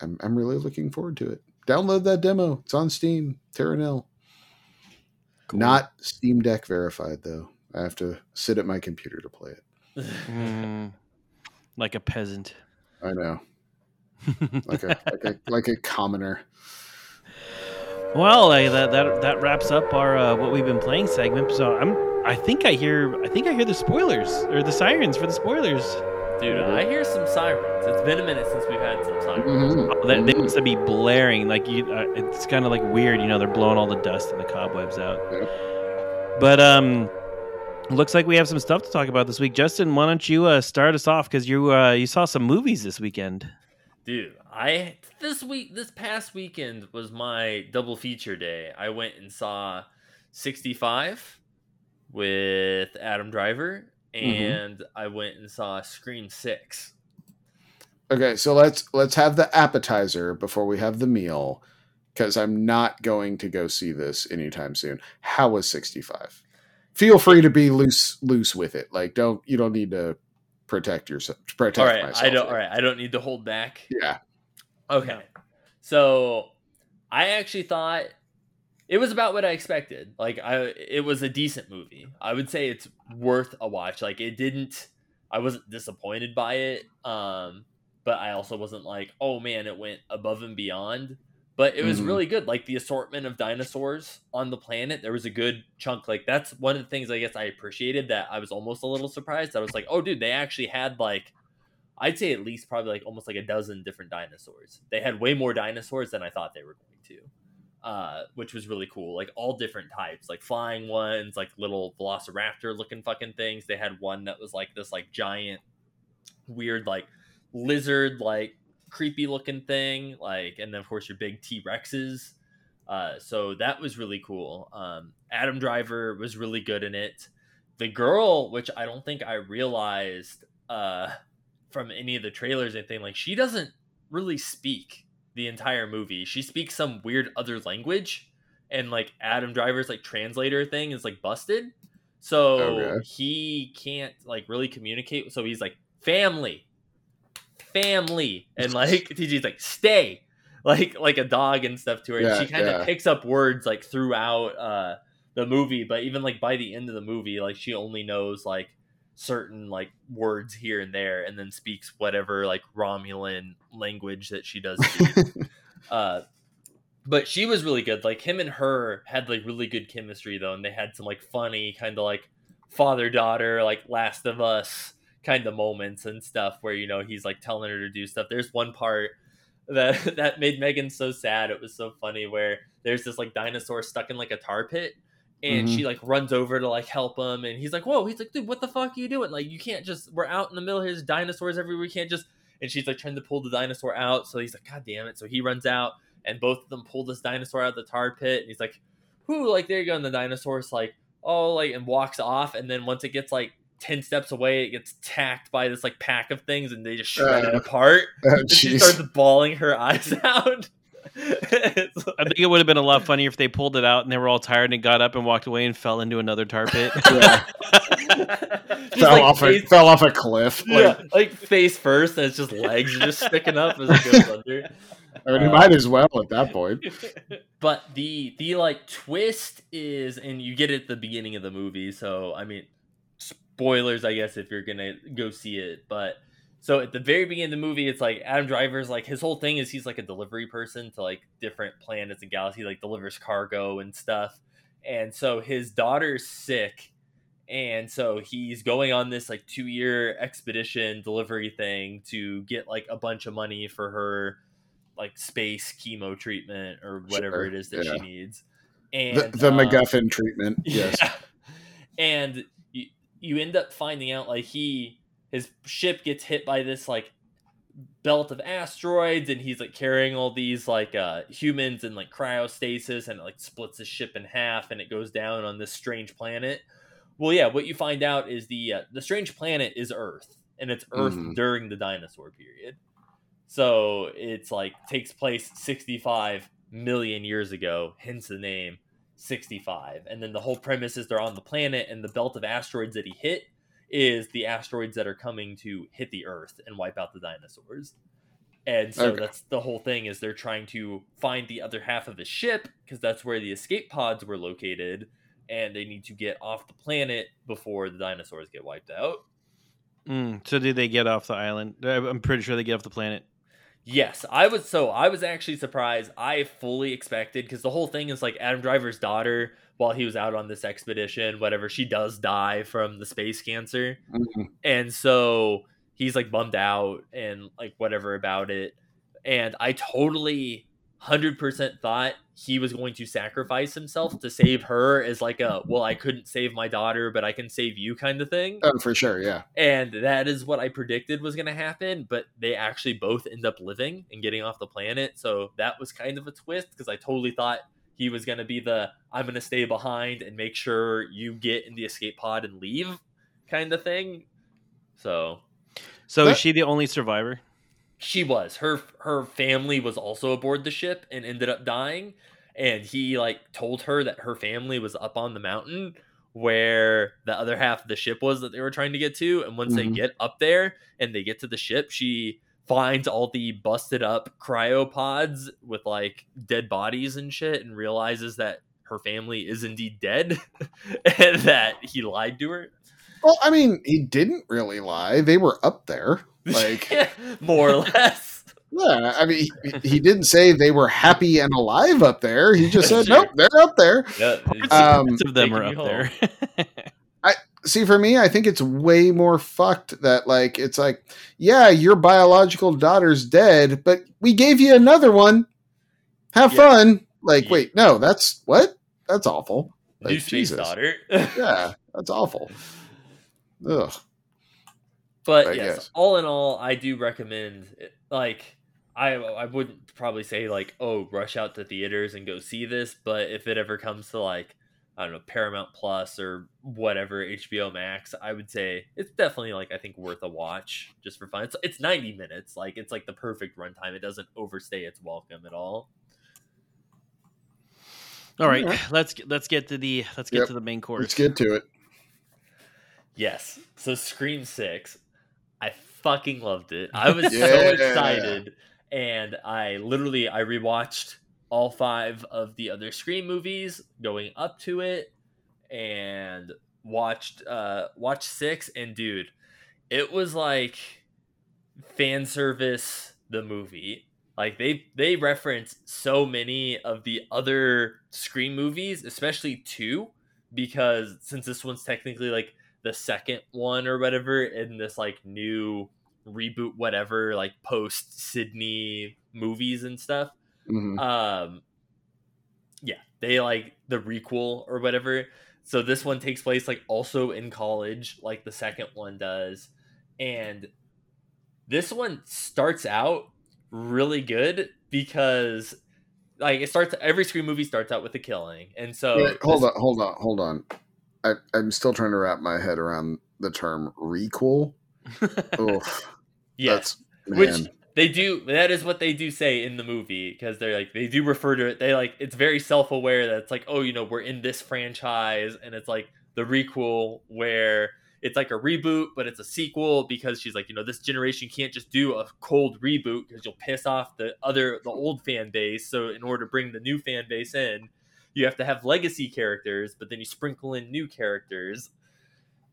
I'm I'm really looking forward to it. Download that demo. It's on Steam. Terra Nil. Not Steam Deck verified though. I have to sit at my computer to play it. *laughs* Mm, like a peasant. I know, like a like a like a commoner. well, like, that that that wraps up our uh, what we've been playing segment. So I'm I think I hear I think I hear the spoilers or the sirens for the spoilers. Dude, I hear some sirens. It's been a minute since we've had some sirens. Mhm. Oh, they, they must be blaring like you. Uh, it's kind of like weird, you know. They're blowing all the dust and the cobwebs out. But um, looks like we have some stuff to talk about this week. Justin, why don't you uh, start us off because you uh, you saw some movies this weekend. Dude, I this week this past weekend was my double feature day. I went and saw 65 with Adam Driver mm-hmm. and I went and saw Scream 6. Okay, so let's let's have the appetizer before we have the meal, because I'm not going to go see this anytime soon. How was 65? Feel free to be loose loose with it. Like don't you don't need to protect yourself. Protect All right, myself. I don't all right, I don't need to hold back. Yeah. Okay. So, I actually thought it was about what I expected. Like I it was a decent movie. I would say it's worth a watch. Like it didn't I wasn't disappointed by it. Um but I also wasn't like, "Oh man, it went above and beyond." But it was Mhm. really good. Like the assortment of dinosaurs on the planet, there was a good chunk. Like that's one of the things I guess I appreciated that I was almost a little surprised. I was like, "Oh dude, they actually had like I'd say at least probably like almost like a dozen different dinosaurs. They had way more dinosaurs than I thought they were going to. uh, which was really cool. Like all different types, like flying ones, like little velociraptor looking fucking things. They had one that was like this like giant, weird like lizard like creepy looking thing. Like, and then of course your big T Rexes. Uh, so that was really cool. Um, Adam Driver was really good in it. The girl, which I don't think I realized uh, from any of the trailers, or anything like she doesn't really speak the entire movie. She speaks some weird other language, and like Adam Driver's like translator thing is like busted, so Okay. he can't like really communicate. So he's like family, family, and like *laughs* TG's like stay, like like a dog and stuff to her. Yeah, and she kind of yeah. picks up words like throughout uh the movie, but even like by the end of the movie, like she only knows like certain like words here and there and then speaks whatever like Romulan language that she does *laughs* uh but she was really good. Like him and her had like really good chemistry though, and they had some like funny kind of like father daughter like Last of Us kind of moments and stuff where you know he's like telling her to do stuff. There's one part that *laughs* that made Megan so sad. It was so funny where there's this like dinosaur stuck in like a tar pit. And Mhm. she like runs over to like help him, and he's like, "Whoa!" He's like, "Dude, what the fuck are you doing? Like, you can't just. We're out in the middle. There's dinosaurs everywhere. We can't just." And she's like trying to pull the dinosaur out. So he's like, "God damn it!" So he runs out, and both of them pull this dinosaur out of the tar pit. And he's like, "Whoo!" Like there you go. And the dinosaur's like, "Oh!" Like and walks off. And then once it gets like ten steps away, it gets tacked by this like pack of things, and they just shred it Uh, apart. *laughs* Oh, And she starts bawling her eyes *laughs* out. I think it would have been a lot funnier if they pulled it out and they were all tired and got up and walked away and fell into another tar pit. *laughs* Yeah. Fell like, off a face- fell off a cliff. Like, yeah, like face first, and it's just legs are just sticking up as it goes under. I mean, you Uh, might as well at that point. But the the like twist is, and you get it at the beginning of the movie. So I mean, spoilers, I guess, if you're gonna go see it. But so at the very beginning of the movie, it's like Adam Driver's like his whole thing is he's like a delivery person to like different planets and galaxies, like delivers cargo and stuff. And so his daughter's sick, and so he's going on this like two year expedition delivery thing to get like a bunch of money for her like space chemo treatment or whatever Sure, it is that yeah. she needs. And The, the um, MacGuffin treatment. *laughs* Yes. yeah. And you, end up finding out like he his ship gets hit by this like belt of asteroids and he's like carrying all these like uh humans in like cryostasis and it like splits his ship in half and it goes down on this strange planet. Well, yeah, what you find out is the uh, the strange planet is Earth and it's Earth Mhm. during the dinosaur period. So it's like takes place 65 million years ago, hence the name 65. And then the whole premise is they're on the planet, and the belt of asteroids that he hit is the asteroids that are coming to hit the Earth and wipe out the dinosaurs. And so Okay. that's the whole thing is they're trying to find the other half of his ship because that's where the escape pods were located, and they need to get off the planet before the dinosaurs get wiped out. Mm, so did they get off the island? Uh, I'm pretty sure they get off the planet. Yes, I was so I was actually surprised. I fully expected because the whole thing is like Adam Driver's daughter, while he was out on this expedition, whatever, she does die from the space cancer. Mhm. And so he's like bummed out and like whatever about it. And I totally 100% thought he was going to sacrifice himself to save her as like a well I couldn't save my daughter but I can save you kind of thing Oh, for sure. Yeah. and that is what I predicted was going to happen. But they actually both end up living and getting off the planet, so that was kind of a twist because I totally thought he was going to be the I'm going to stay behind and make sure you get in the escape pod and leave kind of thing. So So That- is she the only survivor? She was her her family was also aboard the ship and ended up dying and he like told her that her family was up on the mountain where the other half of the ship was that they were trying to get to and once they Mhm. get up there and they get to the ship she finds all the busted up cryopods with like dead bodies and shit and realizes that her family is indeed dead *laughs* and that he lied to her Well, I mean, he didn't really lie. They were up there. Like, *laughs* more or less yeah. I mean, he, he didn't say they were happy and alive up there. He just said, Sure. nope, they're up there. *laughs* yeah, Um, of them are me up there. *laughs* I see for me i think it's way more fucked that like it's like yeah your biological daughter's dead but we gave you another one have Yeah. fun Like, Yeah. wait, no, that's what? That's awful. Like, Space Jesus. Daughter. Yeah, that's awful. Ugh. But I yes, guess. all in all, I do recommend. Like, I I wouldn't probably say like, oh, rush out to theaters and go see this. But if it ever comes to like, I don't know, Paramount Plus or whatever HBO Max, I would say it's definitely like I think worth a watch just for fun. It's it's ninety minutes, like it's like the perfect runtime. It doesn't overstay its welcome at all. All right, Alright. let's get, let's get to the let's get Yep. to the main course. Let's get to it. Yes. So Scream 6, I fucking loved it. I was so excited and I literally I rewatched all 5 of the other Scream movies going up to it and watched uh watched 6 and dude, it was like fan service the movie. Like they they reference so many of the other Scream movies, especially 2 because since this one's technically like the second one or whatever in this like new reboot whatever like post Sidney movies and stuff. Mhm. Um yeah, they like the requel or whatever. So this one takes place like also in college like the second one does. And this one starts out really good because like it starts every Scream movie starts out with a killing. And so Wait, hold this- on, hold on, hold on. I, I'm still trying to wrap my head around the term requel. *laughs* Oof, Yes. which they do that is what they do say in the movie because they're like they do refer to it they like it's very self-aware that it's like oh you know we're in this franchise and it's like the requel where it's like a reboot but it's a sequel because she's like you know this generation can't just do a cold reboot because you'll piss off the other the old fan base so in order to bring the new fan base in you have to have legacy characters but then you sprinkle in new characters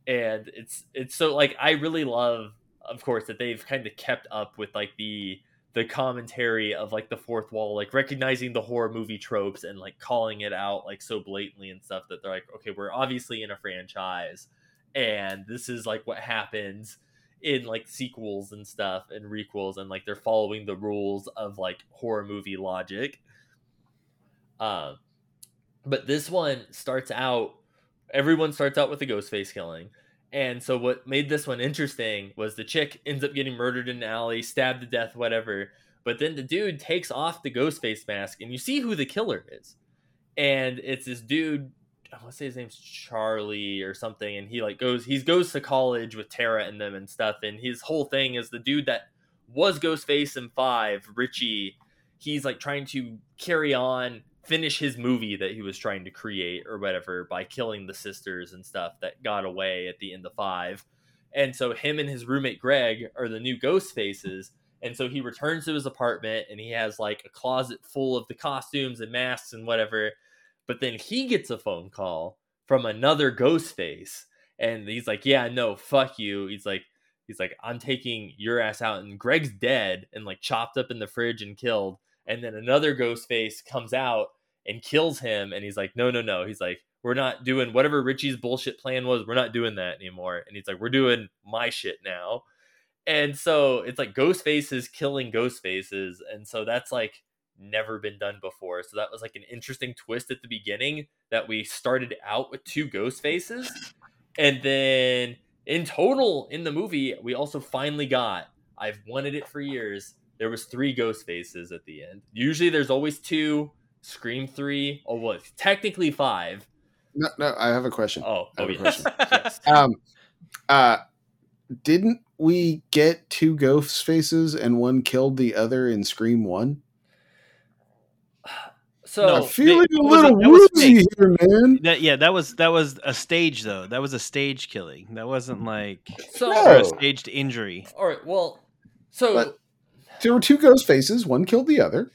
and it's it's so like i really love of course that they've kind of kept up with like the the commentary of like the fourth wall like recognizing the horror movie tropes and like calling it out like so blatantly and stuff that they're like okay we're obviously in a franchise and this is like what happens in like sequels and stuff and requels and like they're following the rules of like horror movie logic. Um but this one starts out everyone starts out with a ghost face killing and so what made this one interesting was the chick ends up getting murdered in an alley, stabbed to death, whatever. But then the dude takes off the ghost face mask and you see who the killer is. And it's this dude, I want to say his name's Charlie or something, and he like goes he goes to college with Tara and them and stuff, and his whole thing is the dude that was Ghostface in five, Richie, he's like trying to carry on finish his movie that he was trying to create or whatever by killing the sisters and stuff that got away at the end of five. And so him and his roommate Greg are the new ghost faces. And so he returns to his apartment and he has like a closet full of the costumes and masks and whatever. But then he gets a phone call from another ghost face. And he's like, Yeah, no, fuck you. He's like, he's like, I'm taking your ass out. And Greg's dead and like chopped up in the fridge and killed. And then another ghost face comes out and kills him and he's like no no no. He's like we're not doing whatever richie's bullshit plan was we're not doing that anymore. And he's like we're doing my shit now. And so it's like ghost faces killing ghost faces and so that's like never been done before. So that was like an interesting twist at the beginning that we started out with two ghost faces. And then in total in the movie we also finally got i've wanted it for years there was three ghost faces at the end. Usually there's always two Scream three, or what? Technically five. No, no, I have a question. Oh, I oh have a yes. *laughs* yes. Um, uh, didn't we get two ghost faces and one killed the other in Scream One? *sighs* So I'm feeling they- a it was a- little was woozy here, man. That yeah, that was that was a stage though. That was a stage killing. That wasn't like so No. a Oh. staged injury. all right. Well, so But- There were two ghost faces. One killed the other.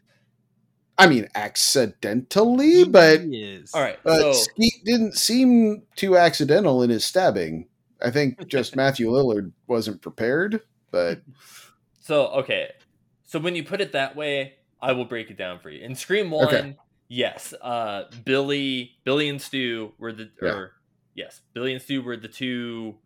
I mean, accidentally, but Yes. all right. but so Skeet didn't seem too accidental in his stabbing. I think just *laughs* Matthew Lillard wasn't prepared, but *laughs* so okay. So when you put it that way, I will break it down for you. In Scream one, Okay. yes, uh, Billy, Billy and Stu were the Yeah. or yes, Billy and Stu were the two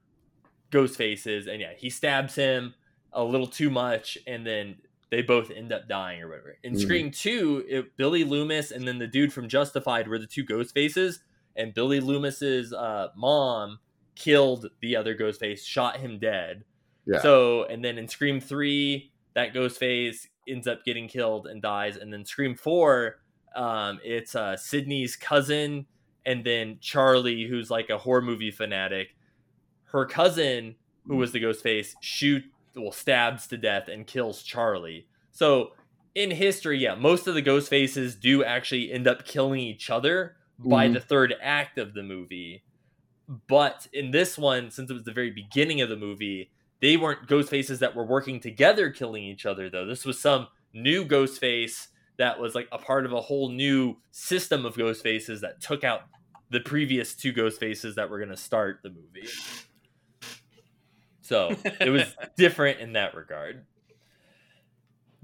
ghost faces, and yeah, he stabs him a little too much, and then they both end up dying or whatever. In Mhm. Scream 2, it, Billy Loomis and then the dude from Justified were the two ghost faces, and Billy Loomis's uh, mom killed the other ghost face, shot him dead. Yeah. So, and then in Scream 3, that ghost face ends up getting killed and dies. And then Scream 4, um, it's uh, Sidney's cousin and then Charlie, who's like a horror movie fanatic. Her cousin, who was the ghost face, shoot well stabs to death and kills Charlie. So in history, yeah, most of the ghost faces do actually end up killing each other by Mhm. the third act of the movie. But in this one, since it was the very beginning of the movie, they weren't ghost faces that were working together killing each other though. This was some new ghost face that was like a part of a whole new system of ghost faces that took out the previous two ghost faces that were going to start the movie. So it was *laughs* different in that regard.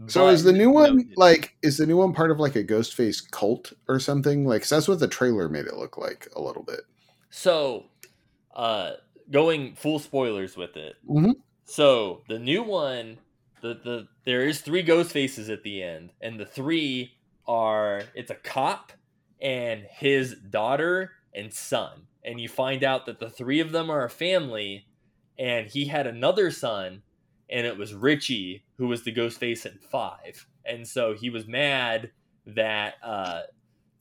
So But- is the new one no, like is the new one part of like a ghost face cult or something? Like 'cause that's what the trailer made it look like a little bit. So, uh, going full spoilers with it. Mhm. So the new one, the the there is three ghost faces at the end, and the three are it's a cop and his daughter and son, and you find out that the three of them are a family, and he had another son, and it was Richie who was the ghost face in five, and so he was mad that uh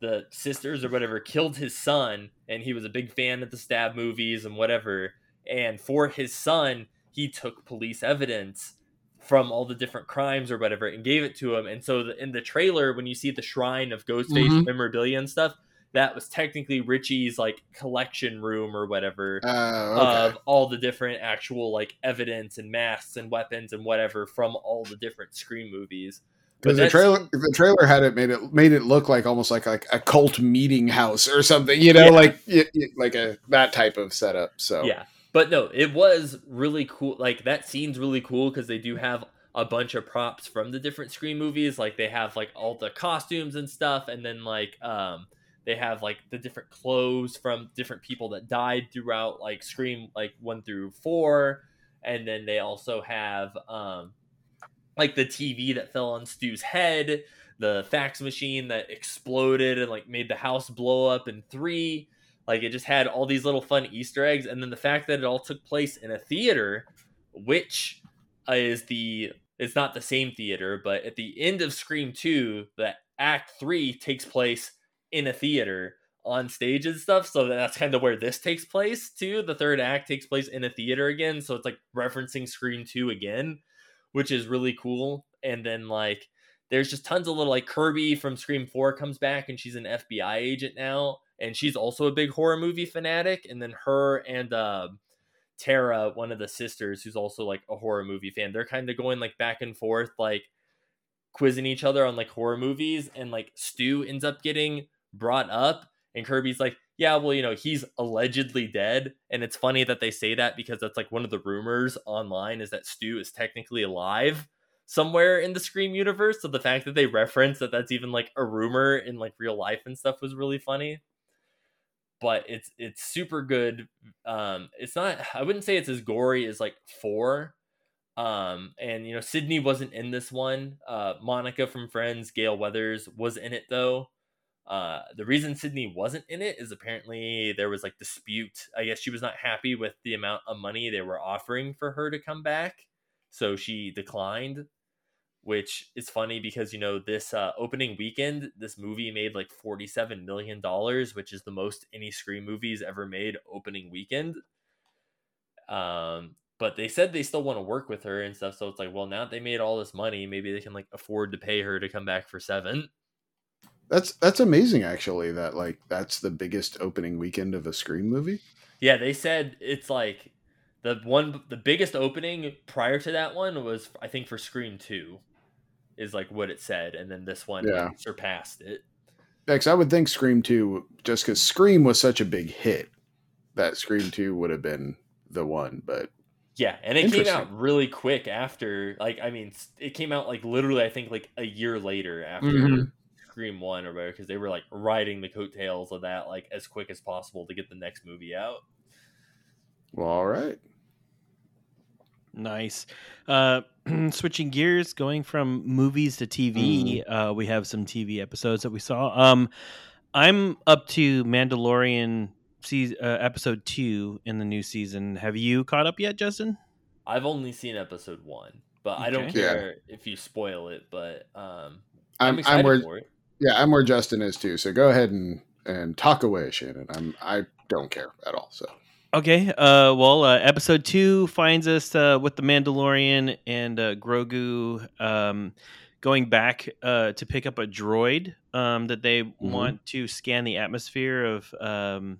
the sisters or whatever killed his son and he was a big fan of the stab movies and whatever. And for his son he took police evidence from all the different crimes or whatever and gave it to him. And so the, in the trailer when you see the shrine of ghostface Mhm. memorabilia and stuff that was technically richie's like collection room or whatever Uh, okay. of all the different actual like evidence and masks and weapons and whatever from all the different scream movies Because the trailer, the trailer had it made it made it look like almost like like a cult meeting house or something, you know, Yeah. like like a that type of setup. So Yeah, but no, it was really cool. Like that scene's really cool because they do have a bunch of props from the different Scream movies. Like they have like all the costumes and stuff, and then like um they have like the different clothes from different people that died throughout like Scream like one through four, and then they also have um like the TV that fell on Stu's head, the fax machine that exploded and like made the house blow up in three. Like it just had all these little fun Easter eggs, and then the fact that it all took place in a theater, which is the it's not the same theater, but at the end of Scream Two, the Act Three takes place in a theater on stage and stuff. So that's kind of where this takes place too. The third act takes place in a theater again, so it's like referencing Scream Two again, which is really cool. And then like there's just tons of little like Kirby from Scream 4 comes back and she's an FBI agent now and she's also a big horror movie fanatic and then her and uh, Tara one of the sisters who's also like a horror movie fan they're kind of going like back and forth like quizzing each other on like horror movies and like Stu ends up getting brought up and Kirby's like yeah well you know he's allegedly dead and it's funny that they say that because that's like one of the rumors online is that Stu is technically alive somewhere in the Scream universe. So the fact that they reference that that's even like a rumor in like real life and stuff was really funny. But it's it's super good. Um, it's not. I wouldn't say it's as gory as like four. Um, and you know Sidney wasn't in this one. Uh, Monica from Friends, Gale Weathers was in it though. Uh, the reason Sidney wasn't in it is apparently there was like dispute. I guess she was not happy with the amount of money they were offering for her to come back, so she declined which is funny because you know this uh, opening weekend this movie made like 47 million dollars which is the most any scream movies ever made opening weekend um but they said they still want to work with her and stuff so it's like well now that they made all this money maybe they can like afford to pay her to come back for seven that's that's amazing actually that like that's the biggest opening weekend of a Scream movie. yeah they said it's like the one the biggest opening prior to that one was i think for scream 2 is like what it said and then this one Yeah. like, surpassed it Next, I would think Scream 2 just cuz Scream was such a big hit that Scream 2 would have been the one, but Yeah, and it came out really quick after. Like, I mean, it came out like literally, I think like a year later after Mhm. Scream One or whatever, because they were like riding the coattails of that like as quick as possible to get the next movie out. well, all right. Nice. Uh, *clears throat* switching gears, going from movies to TV, uh, we have some TV episodes that we saw. Um, I'm up to Mandalorian season, uh, episode two in the new season. Have you caught up yet, Justin? I've only seen episode one, but I don't Okay. Yeah. care if you spoil it. But um, I'm, I'm, I'm excited where for it. Yeah, I'm where Justin is too. So go ahead and and talk away, Shannon. I'm I don't care at all. So Okay. Uh, well, uh, episode two finds us uh, with the Mandalorian and uh, Grogu um, going back uh, to pick up a droid um, that they want to scan the atmosphere of um,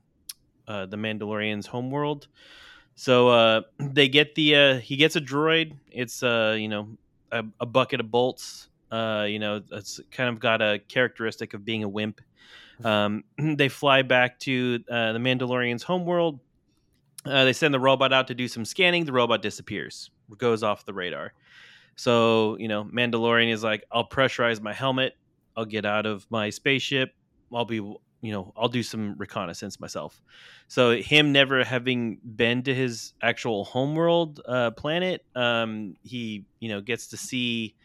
uh, the Mandalorian's homeworld. So uh, *clears throat* they get the uh, he gets a droid. It's uh, you know a, a bucket of bolts. Uh, you know, it's kind of got a characteristic of being a wimp. Um, *clears throat* they fly back to uh, the Mandalorian's homeworld. Uh, they send the robot out to do some scanning. The robot disappears, goes off the radar. So you know, Mandalorian is like, "I'll pressurize my helmet. I'll get out of my spaceship. I'll be, you know, I'll do some reconnaissance myself." So him never having been to his actual homeworld uh, planet, um, he you know gets to see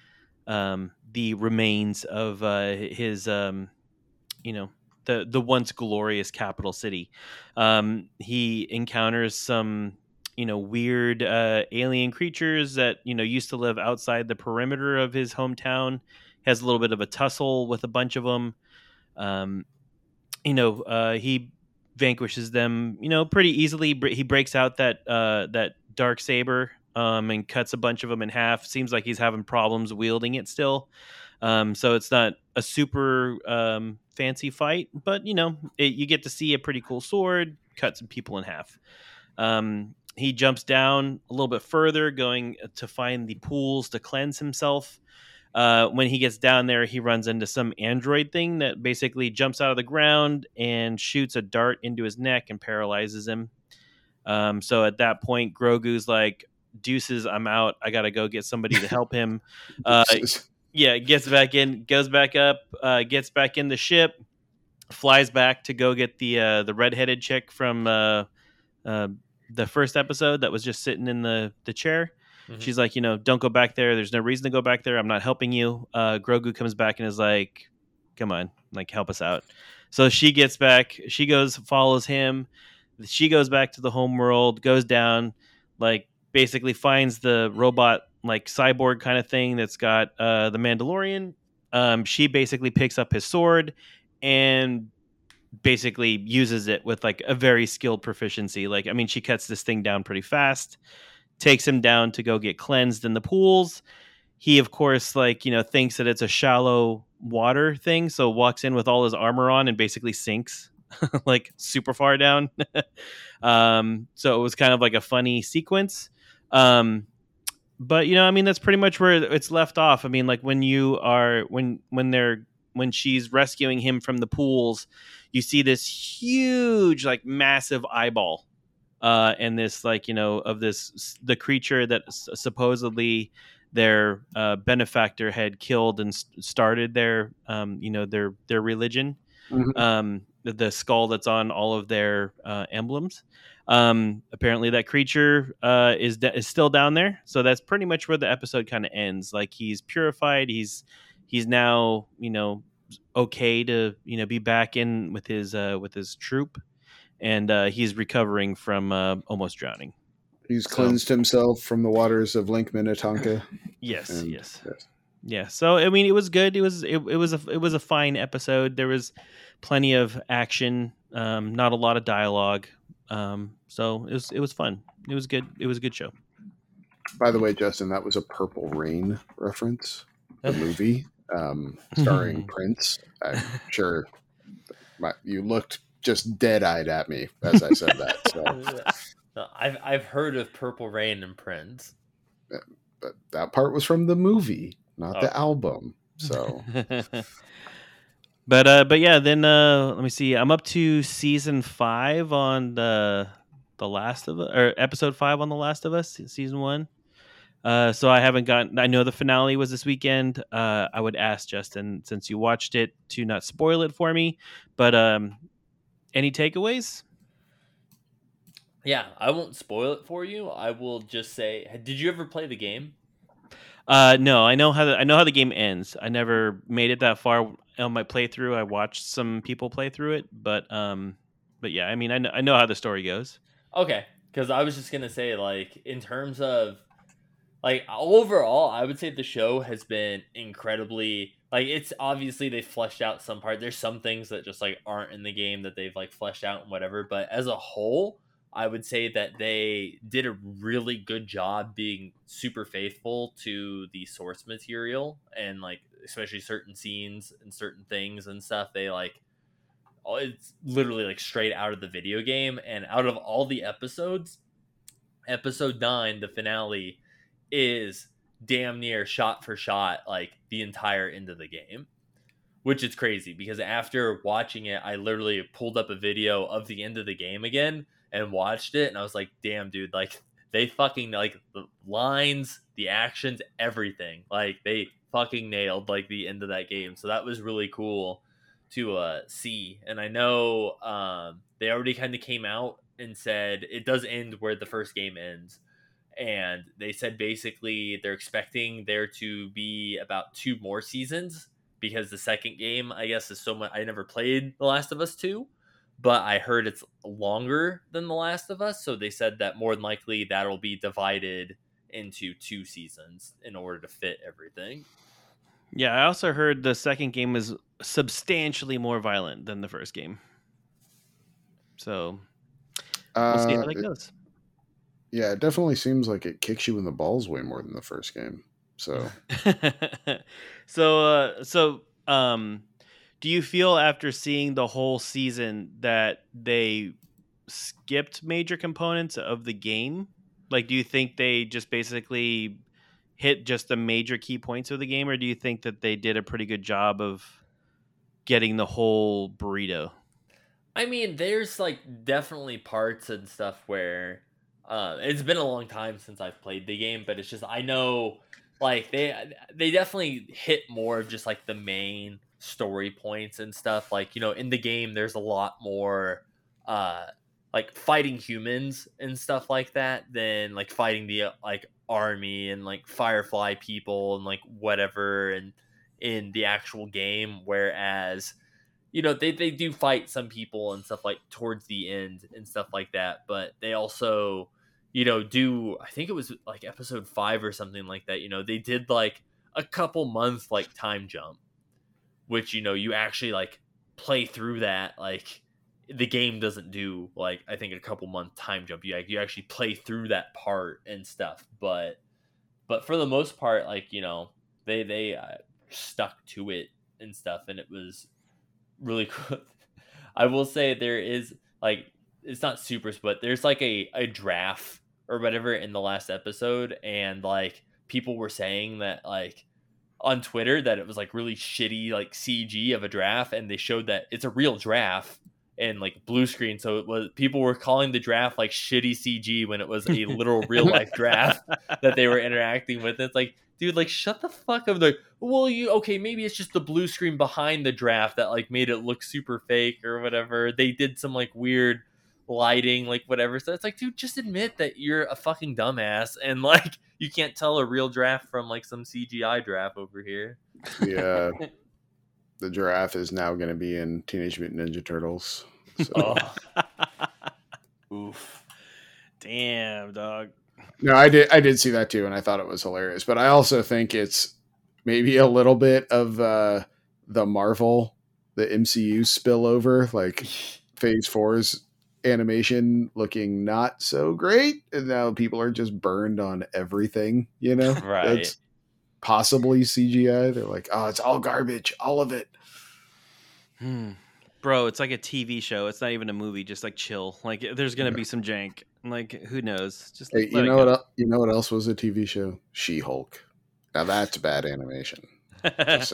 um, the remains of uh, his um, you know the the once glorious capital city. Um, he encounters some you know weird uh, alien creatures that you know used to live outside the perimeter of his hometown. He Has a little bit of a tussle with a bunch of them. Um, you know, uh, he vanquishes them. You know, pretty easily. He breaks out that uh, that dark saber um, and cuts a bunch of them in half. Seems like he's having problems wielding it still. Um, so it's not a super um, fancy fight, but you know, it, you get to see a pretty cool sword cut some people in half. Um, he jumps down a little bit further, going to find the pools to cleanse himself. Uh, when he gets down there, he runs into some android thing that basically jumps out of the ground and shoots a dart into his neck and paralyzes him. Um, so at that point, Grogu's like, "Deuces, I'm out. I gotta go get somebody to help him." *laughs* Uh, yeah, gets back in, goes back up, uh, gets back in the ship, flies back to go get the uh, the redheaded chick from uh, uh, the first episode that was just sitting in the the chair. Mhm. She's like, you know, don't go back there. There's no reason to go back there. I'm not helping you. Uh, Grogu comes back and is like, come on, like help us out. So she gets back. She goes, follows him. She goes back to the home world, goes down, like basically finds the robot like cyborg kind of thing that's got uh, the Mandalorian. Um, she basically picks up his sword and basically uses it with like a very skilled proficiency. Like, I mean, she cuts this thing down pretty fast, takes him down to go get cleansed in the pools. He, of course, like, you know, thinks that it's a shallow water thing. So walks in with all his armor on and basically sinks *laughs* like super far down. *laughs* um, so it was kind of like a funny sequence. Um, but you know, I mean, that's pretty much where it's left off. I mean, like when you are when when they're when she's rescuing him from the pools, you see this huge, like massive eyeball, uh, and this like you know of this the creature that s- supposedly their uh, benefactor had killed and s- started their um, you know their their religion. Mhm. Um, the, the skull that's on all of their uh, emblems. Um, apparently, that creature uh, is da- is still down there. So that's pretty much where the episode kind of ends. Like he's purified. He's he's now you know okay to you know be back in with his uh, with his troop, and uh, he's recovering from uh, almost drowning. He's So- cleansed himself from the waters of Lake Minnetonka. *laughs* Yes, and- yes. yes. Yeah, so I mean, it was good. It was it, it was a it was a fine episode. There was plenty of action, um, not a lot of dialogue. Um, so it was it was fun. It was good. It was a good show. By the way, Justin, that was a Purple Rain reference, the *laughs* movie um, starring *laughs* Prince. I'm sure my, you looked just dead eyed at me as I said that. So, *laughs* No, I've I've heard of Purple Rain and Prince. but that part was from the movie, not the Oh. album. So, but uh, but yeah, then uh, let me see. I'm up to season five on the the Last of Us or episode five on the Last of Us season one. Uh, so I haven't gotten. I know the finale was this weekend. Uh, I would ask Justin, since you watched it, to not spoil it for me. But um, any takeaways? Yeah, I won't spoil it for you. I will just say, did you ever play the game? Uh, no, I know how the, I know how the game ends. I never made it that far on my playthrough. I watched some people play through it, but um, but yeah, I mean, I know, I know how the story goes. Okay, because I was just gonna say, like, in terms of like overall, I would say the show has been incredibly like it's obviously they fleshed out some part. There's some things that just like aren't in the game that they've like fleshed out and whatever, but as a whole, I would say that they did a really good job being super faithful to the source material and like especially certain scenes and certain things and stuff. They like oh, it's literally like straight out of the video game and out of all the episodes, episode 9, the finale is damn near shot for shot like the entire end of the game which is crazy because after watching it i literally pulled up a video of the end of the game again and watched it and I was like, damn, dude, like they fucking like the lines, the actions, everything. Like they fucking nailed like the end of that game. So that was really cool to uh see. And I know um they already kind of came out and said it does end where the first game ends. And they said basically they're expecting there to be about two more seasons because the second game, I guess, is so much. I never played The Last of Us 2 but I heard it's longer than The Last of Us. So they said that more than likely that'll be divided into two seasons in order to fit everything. Yeah, I also heard the second game is substantially more violent than the first game. So we'll see how Uh, that it- goes. yeah, it definitely seems like it kicks you in the balls way more than the first game. So *laughs* so uh so um do you feel after seeing the whole season that they skipped major components of the game? Like do you think they just basically hit just the major key points of the game or do you think that they did a pretty good job of getting the whole burrito? I mean, there's like definitely parts and stuff where uh, it's been a long time since I've played the game, but it's just I know like they they definitely hit more of just like the main story points and stuff. Like you know, in the game, there's a lot more uh, like fighting humans and stuff like that than like fighting the like army and like Firefly people and like whatever and in the actual game. Whereas you know they, they do fight some people and stuff like towards the end and stuff like that but they also you know do i think it was like episode five or something like that you know they did like a couple months like time jump which you know you actually like play through that like the game doesn't do like i think a couple month time jump you like you actually play through that part and stuff but but for the most part like you know they they uh, stuck to it and stuff and it was really *laughs* cool. I will say there is like it's not super, but there's like a a draft or whatever in the last episode, and like people were saying that like on Twitter that it was like really shitty like CG of a draft, and they showed that it's a real draft and like blue screen. So it was people were calling the draft like shitty CG when it was a literal real life *laughs* draft that they were interacting with. It's like, dude, like shut the fuck up. Like, well, you okay? Maybe it's just the blue screen behind the draft that like made it look super fake or whatever. They did some like weird lighting, like whatever. So it's like, dude, just admit that you're a fucking dumbass *laughs* and like you can't tell a real draft from like some CGI draft over here. yeah, *laughs* the giraffe is now going to be in Teenage Mutant Ninja Turtles. So. *laughs* Oh, oof. damn dog No, I did. I did see that too, and I thought it was hilarious. But I also think it's maybe a little bit of uh, the Marvel, the MCU spillover, like Phase Four's animation looking not so great, and now people are just burned on everything. You know, *laughs* Right. That's possibly CGI. They're like, oh, it's all garbage, all of it. Hmm. Bro, it's like a TV show. It's not even a movie. Just like chill. Like there's gonna be some jank. Like who knows? Just Hey, you know what? el- You know what else was a TV show? She Hulk. Now that's bad animation. *laughs*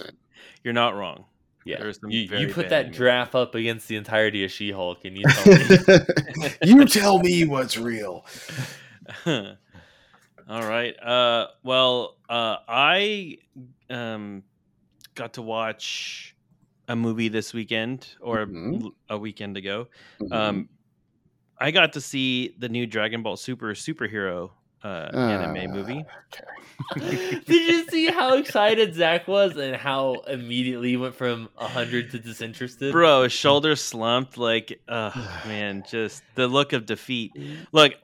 You're not wrong. Yeah, There some you, very you put that animation. draft up against the entirety of She-Hulk, and you *laughs* tell me *laughs* you tell me what's real. *laughs* All right. Uh, well, uh, I um, got to watch a movie this weekend or Mhm. l- a weekend ago. Mm-hmm. Um, I got to see the new Dragon Ball Super superhero uh, anime movie. *laughs* Did you see how excited Zach was and how immediately he went from 100 to disinterested? Bro, his shoulder slumped. Like, uh, *sighs* man, just the look of defeat. Look,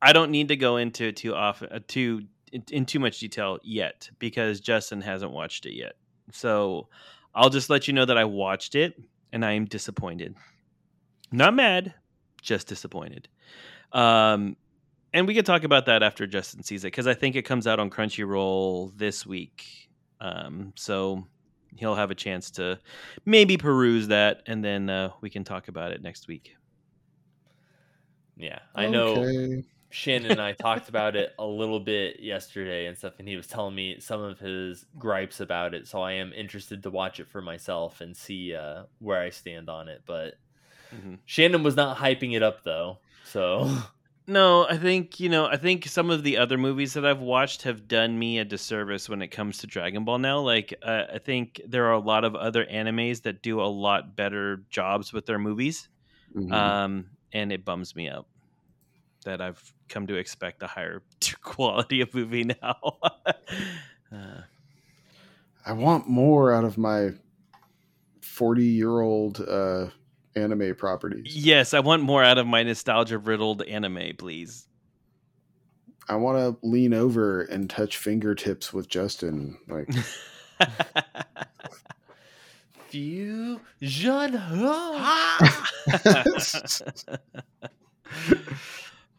I don't need to go into it too often, uh, too in, in too much detail yet because Justin hasn't watched it yet. So I'll just let you know that I watched it and I am disappointed. Not mad, just disappointed. Um, and we could talk about that after Justin sees it because I think it comes out on Crunchyroll this week. Um, so he'll have a chance to maybe peruse that, and then uh, we can talk about it next week. Yeah, I know. Shannon and I talked *laughs* about it a little bit yesterday and stuff, and he was telling me some of his gripes about it. So I am interested to watch it for myself and see uh, where I stand on it. But Mhm. Shannon was not hyping it up though. So *laughs* No, I think you know. I think some of the other movies that I've watched have done me a disservice when it comes to Dragon Ball. Now, like uh, I think there are a lot of other animes that do a lot better jobs with their movies, Mhm. um, and it bums me out that I've come to expect a higher *laughs* quality of movie now. *laughs* uh, I want more out of my forty-year-old uh, anime properties. yes, I want more out of my nostalgia riddled anime, please. I want to lean over and touch fingertips with Justin. Like, *laughs* fusion. *laughs*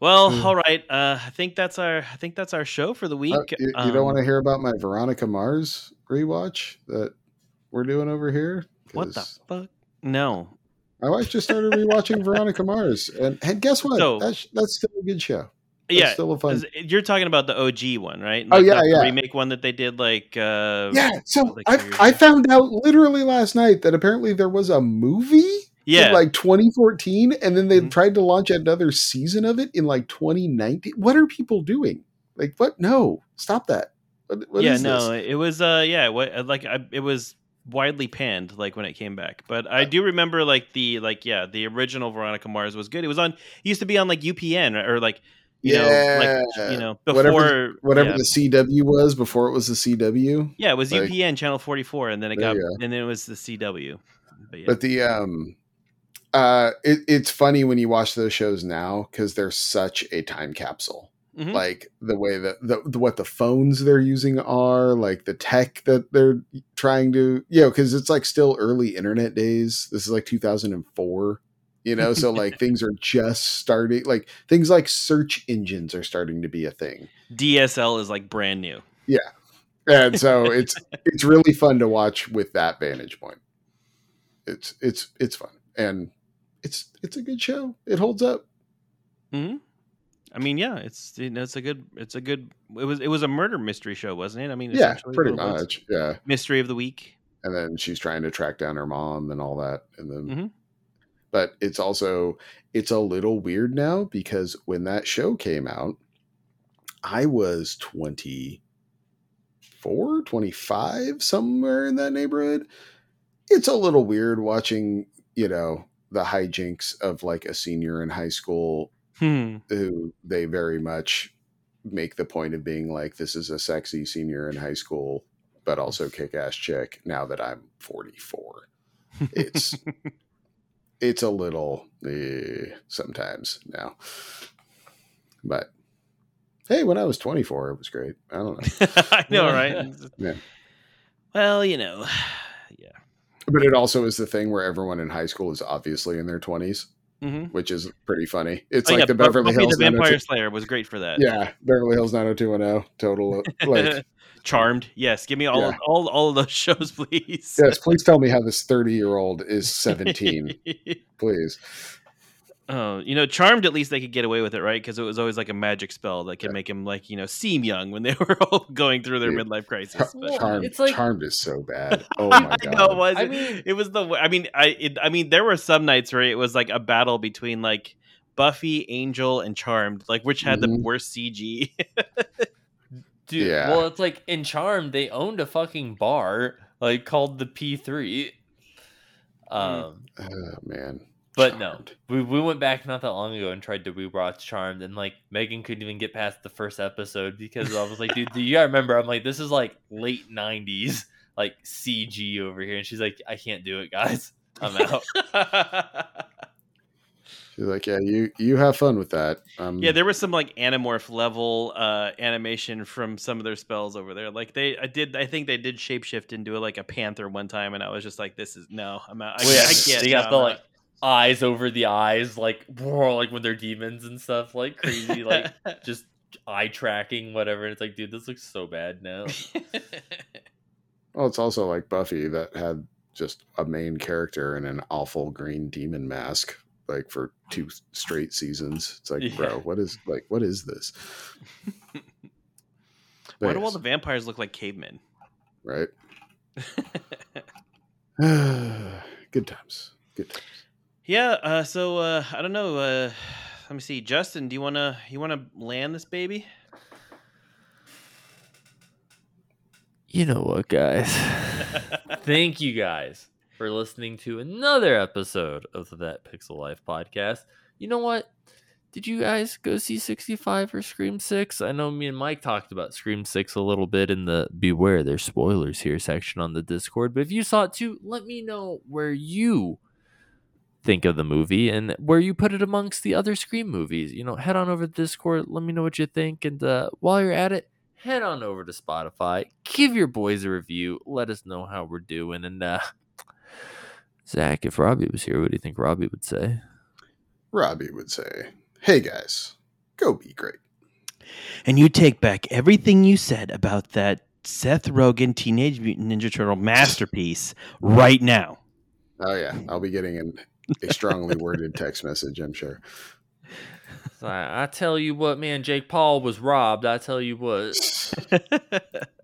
well, Hmm. all right. Uh, I think that's our. I think that's our show for the week. uh, you, you Um, don't want to hear about my Veronica Mars rewatch that we're doing over here? What the fuck? No. My wife just started rewatching Veronica Mars, and, and guess what? So- that's that's still a good show. That's yeah. still a fun. You're talking about the OG one, right? Oh, yeah, the yeah. remake one that they did, like. Uh, Yeah, so like I I found out literally last night that apparently there was a movie Yeah. in like 2014, and then they Mhm. tried to launch another season of it in like 2019. What are people doing? Like, what? No, stop that. What, what yeah. no, this? it was. Uh. Yeah. What? Like. I, it was widely panned like when it came back but i do remember like the like yeah the original veronica mars was good it was on it used to be on like upn or, or like you know like you know before whatever, whatever yeah. the CW was before it was the CW. Yeah, it was Like- UPN channel 44 and then it got and then it was the CW. But yeah. But the um, uh, it, it's funny when you watch those shows now because they're such a time capsule. Mhm. Like the way that the, the what the phones they're using are, like the tech that they're trying to, you know, because it's like still early internet days. This is like 2004. You know, so like *laughs* things are just starting. Like things like search engines are starting to be a thing. DSL is like brand new. Yeah, and so it's *laughs* it's really fun to watch with that vantage point. It's it's it's fun and it's it's a good show. It holds up. hmm I mean, yeah, it's you know, it's a good it's a good it was it was a murder mystery show, wasn't it? I mean, Yeah, pretty what it was. much. Yeah, Mystery of the week. and then she's trying to track down her mom and all that, and then. Mhm. But it's also it's a little weird now because when that show came out, I was 24, 25, somewhere in that neighborhood. It's a little weird watching, you know, the hijinks of like a senior in high school Hmm. who they very much make the point of being like, this is a sexy senior in high school, but also *laughs* kick ass chick now that I'm 44. It's *laughs* it's a little eh, sometimes now. But hey, when I was 24, it was great. I don't know. *laughs* I know, right? Yeah. Well, you know, *sighs* yeah. But it also is the thing where everyone in high school is obviously in their 20s, hmm which is pretty funny. It's Oh, like yeah, the Beverly Buffy Hills the Vampire Slayer was great for that. Yeah, Beverly Hills 90210 total *laughs* like Charmed. Yes, give me all Yeah. all all of those *laughs* shows, please. Yes, please tell me how this 30 year old is 17, *laughs* please. Oh, you know, Charmed. At least they could get away with it, right? Because it was always like a magic spell that could Yeah. make him like you know seem young when they *laughs* were all going through their Dude. midlife crisis. Char- But Charmed, it's like- Charmed is so bad. *laughs* Oh my I know it was. I mean- it was the. I mean, I. It, I mean, there were some nights where it was like a battle between like Buffy, Angel, and Charmed, like which had the Mhm. worst CG. *laughs* Dude, Yeah. well, it's like in Charmed they owned a fucking bar like called the P3. Um, Oh man. But no, we, we went back not that long ago and tried to rewatch Charmed, and like Megan couldn't even get past the first episode because I was like, dude, do you gotta remember? I'm like, this is like late '90s, like CG over here, and she's like, I can't do it, guys. I'm out. *laughs* She's like, yeah, you you have fun with that. Um, Yeah, there was some like Animorph level uh animation from some of their spells over there. Like they I did I think they did shapeshift into a, like a panther one time and I was just like this is no, I'm out. I, Well, yeah, I can't. They no, got the like eyes over the eyes, like whoa, *laughs* like when they're demons and stuff, like crazy, like *laughs* just eye tracking, whatever. And it's like, dude, this looks so bad now. *laughs* Well, it's also like Buffy that had just a main character in an awful green demon mask, like for two straight seasons. It's like, Yeah. bro, what is like, what is this? Why do all the vampires look like cavemen? right? *sighs* Good times. Good times. Yeah, uh so uh I don't know, uh let me see. Justin, do you wanna you wanna land this baby? You know what, guys? *laughs* Thank you guys for listening to another episode of the That Pixel Life podcast. You know what? Did you guys go see 65 or Scream 6? I know me and Mike talked about Scream 6 a little bit in the Beware There's Spoilers Here section on the Discord. But if you saw it too, let me know where you think of the movie and where you put it amongst the other Scream movies. You know, head on over to Discord, let me know what you think. And uh, while you're at it, head on over to Spotify, give your boys a review, let us know how we're doing. And uh, *sighs* Zach, if Robbie was here, what do you think Robbie would say? Robbie would say, "Hey guys, go be great." and you take back everything you said about that Seth Rogen Teenage Mutant Ninja Turtle masterpiece right now. Oh yeah, I'll be getting an, a strongly worded text message. I'm sure. I, I tell you what, man, Jake Paul was robbed. I tell you what. *laughs* *laughs*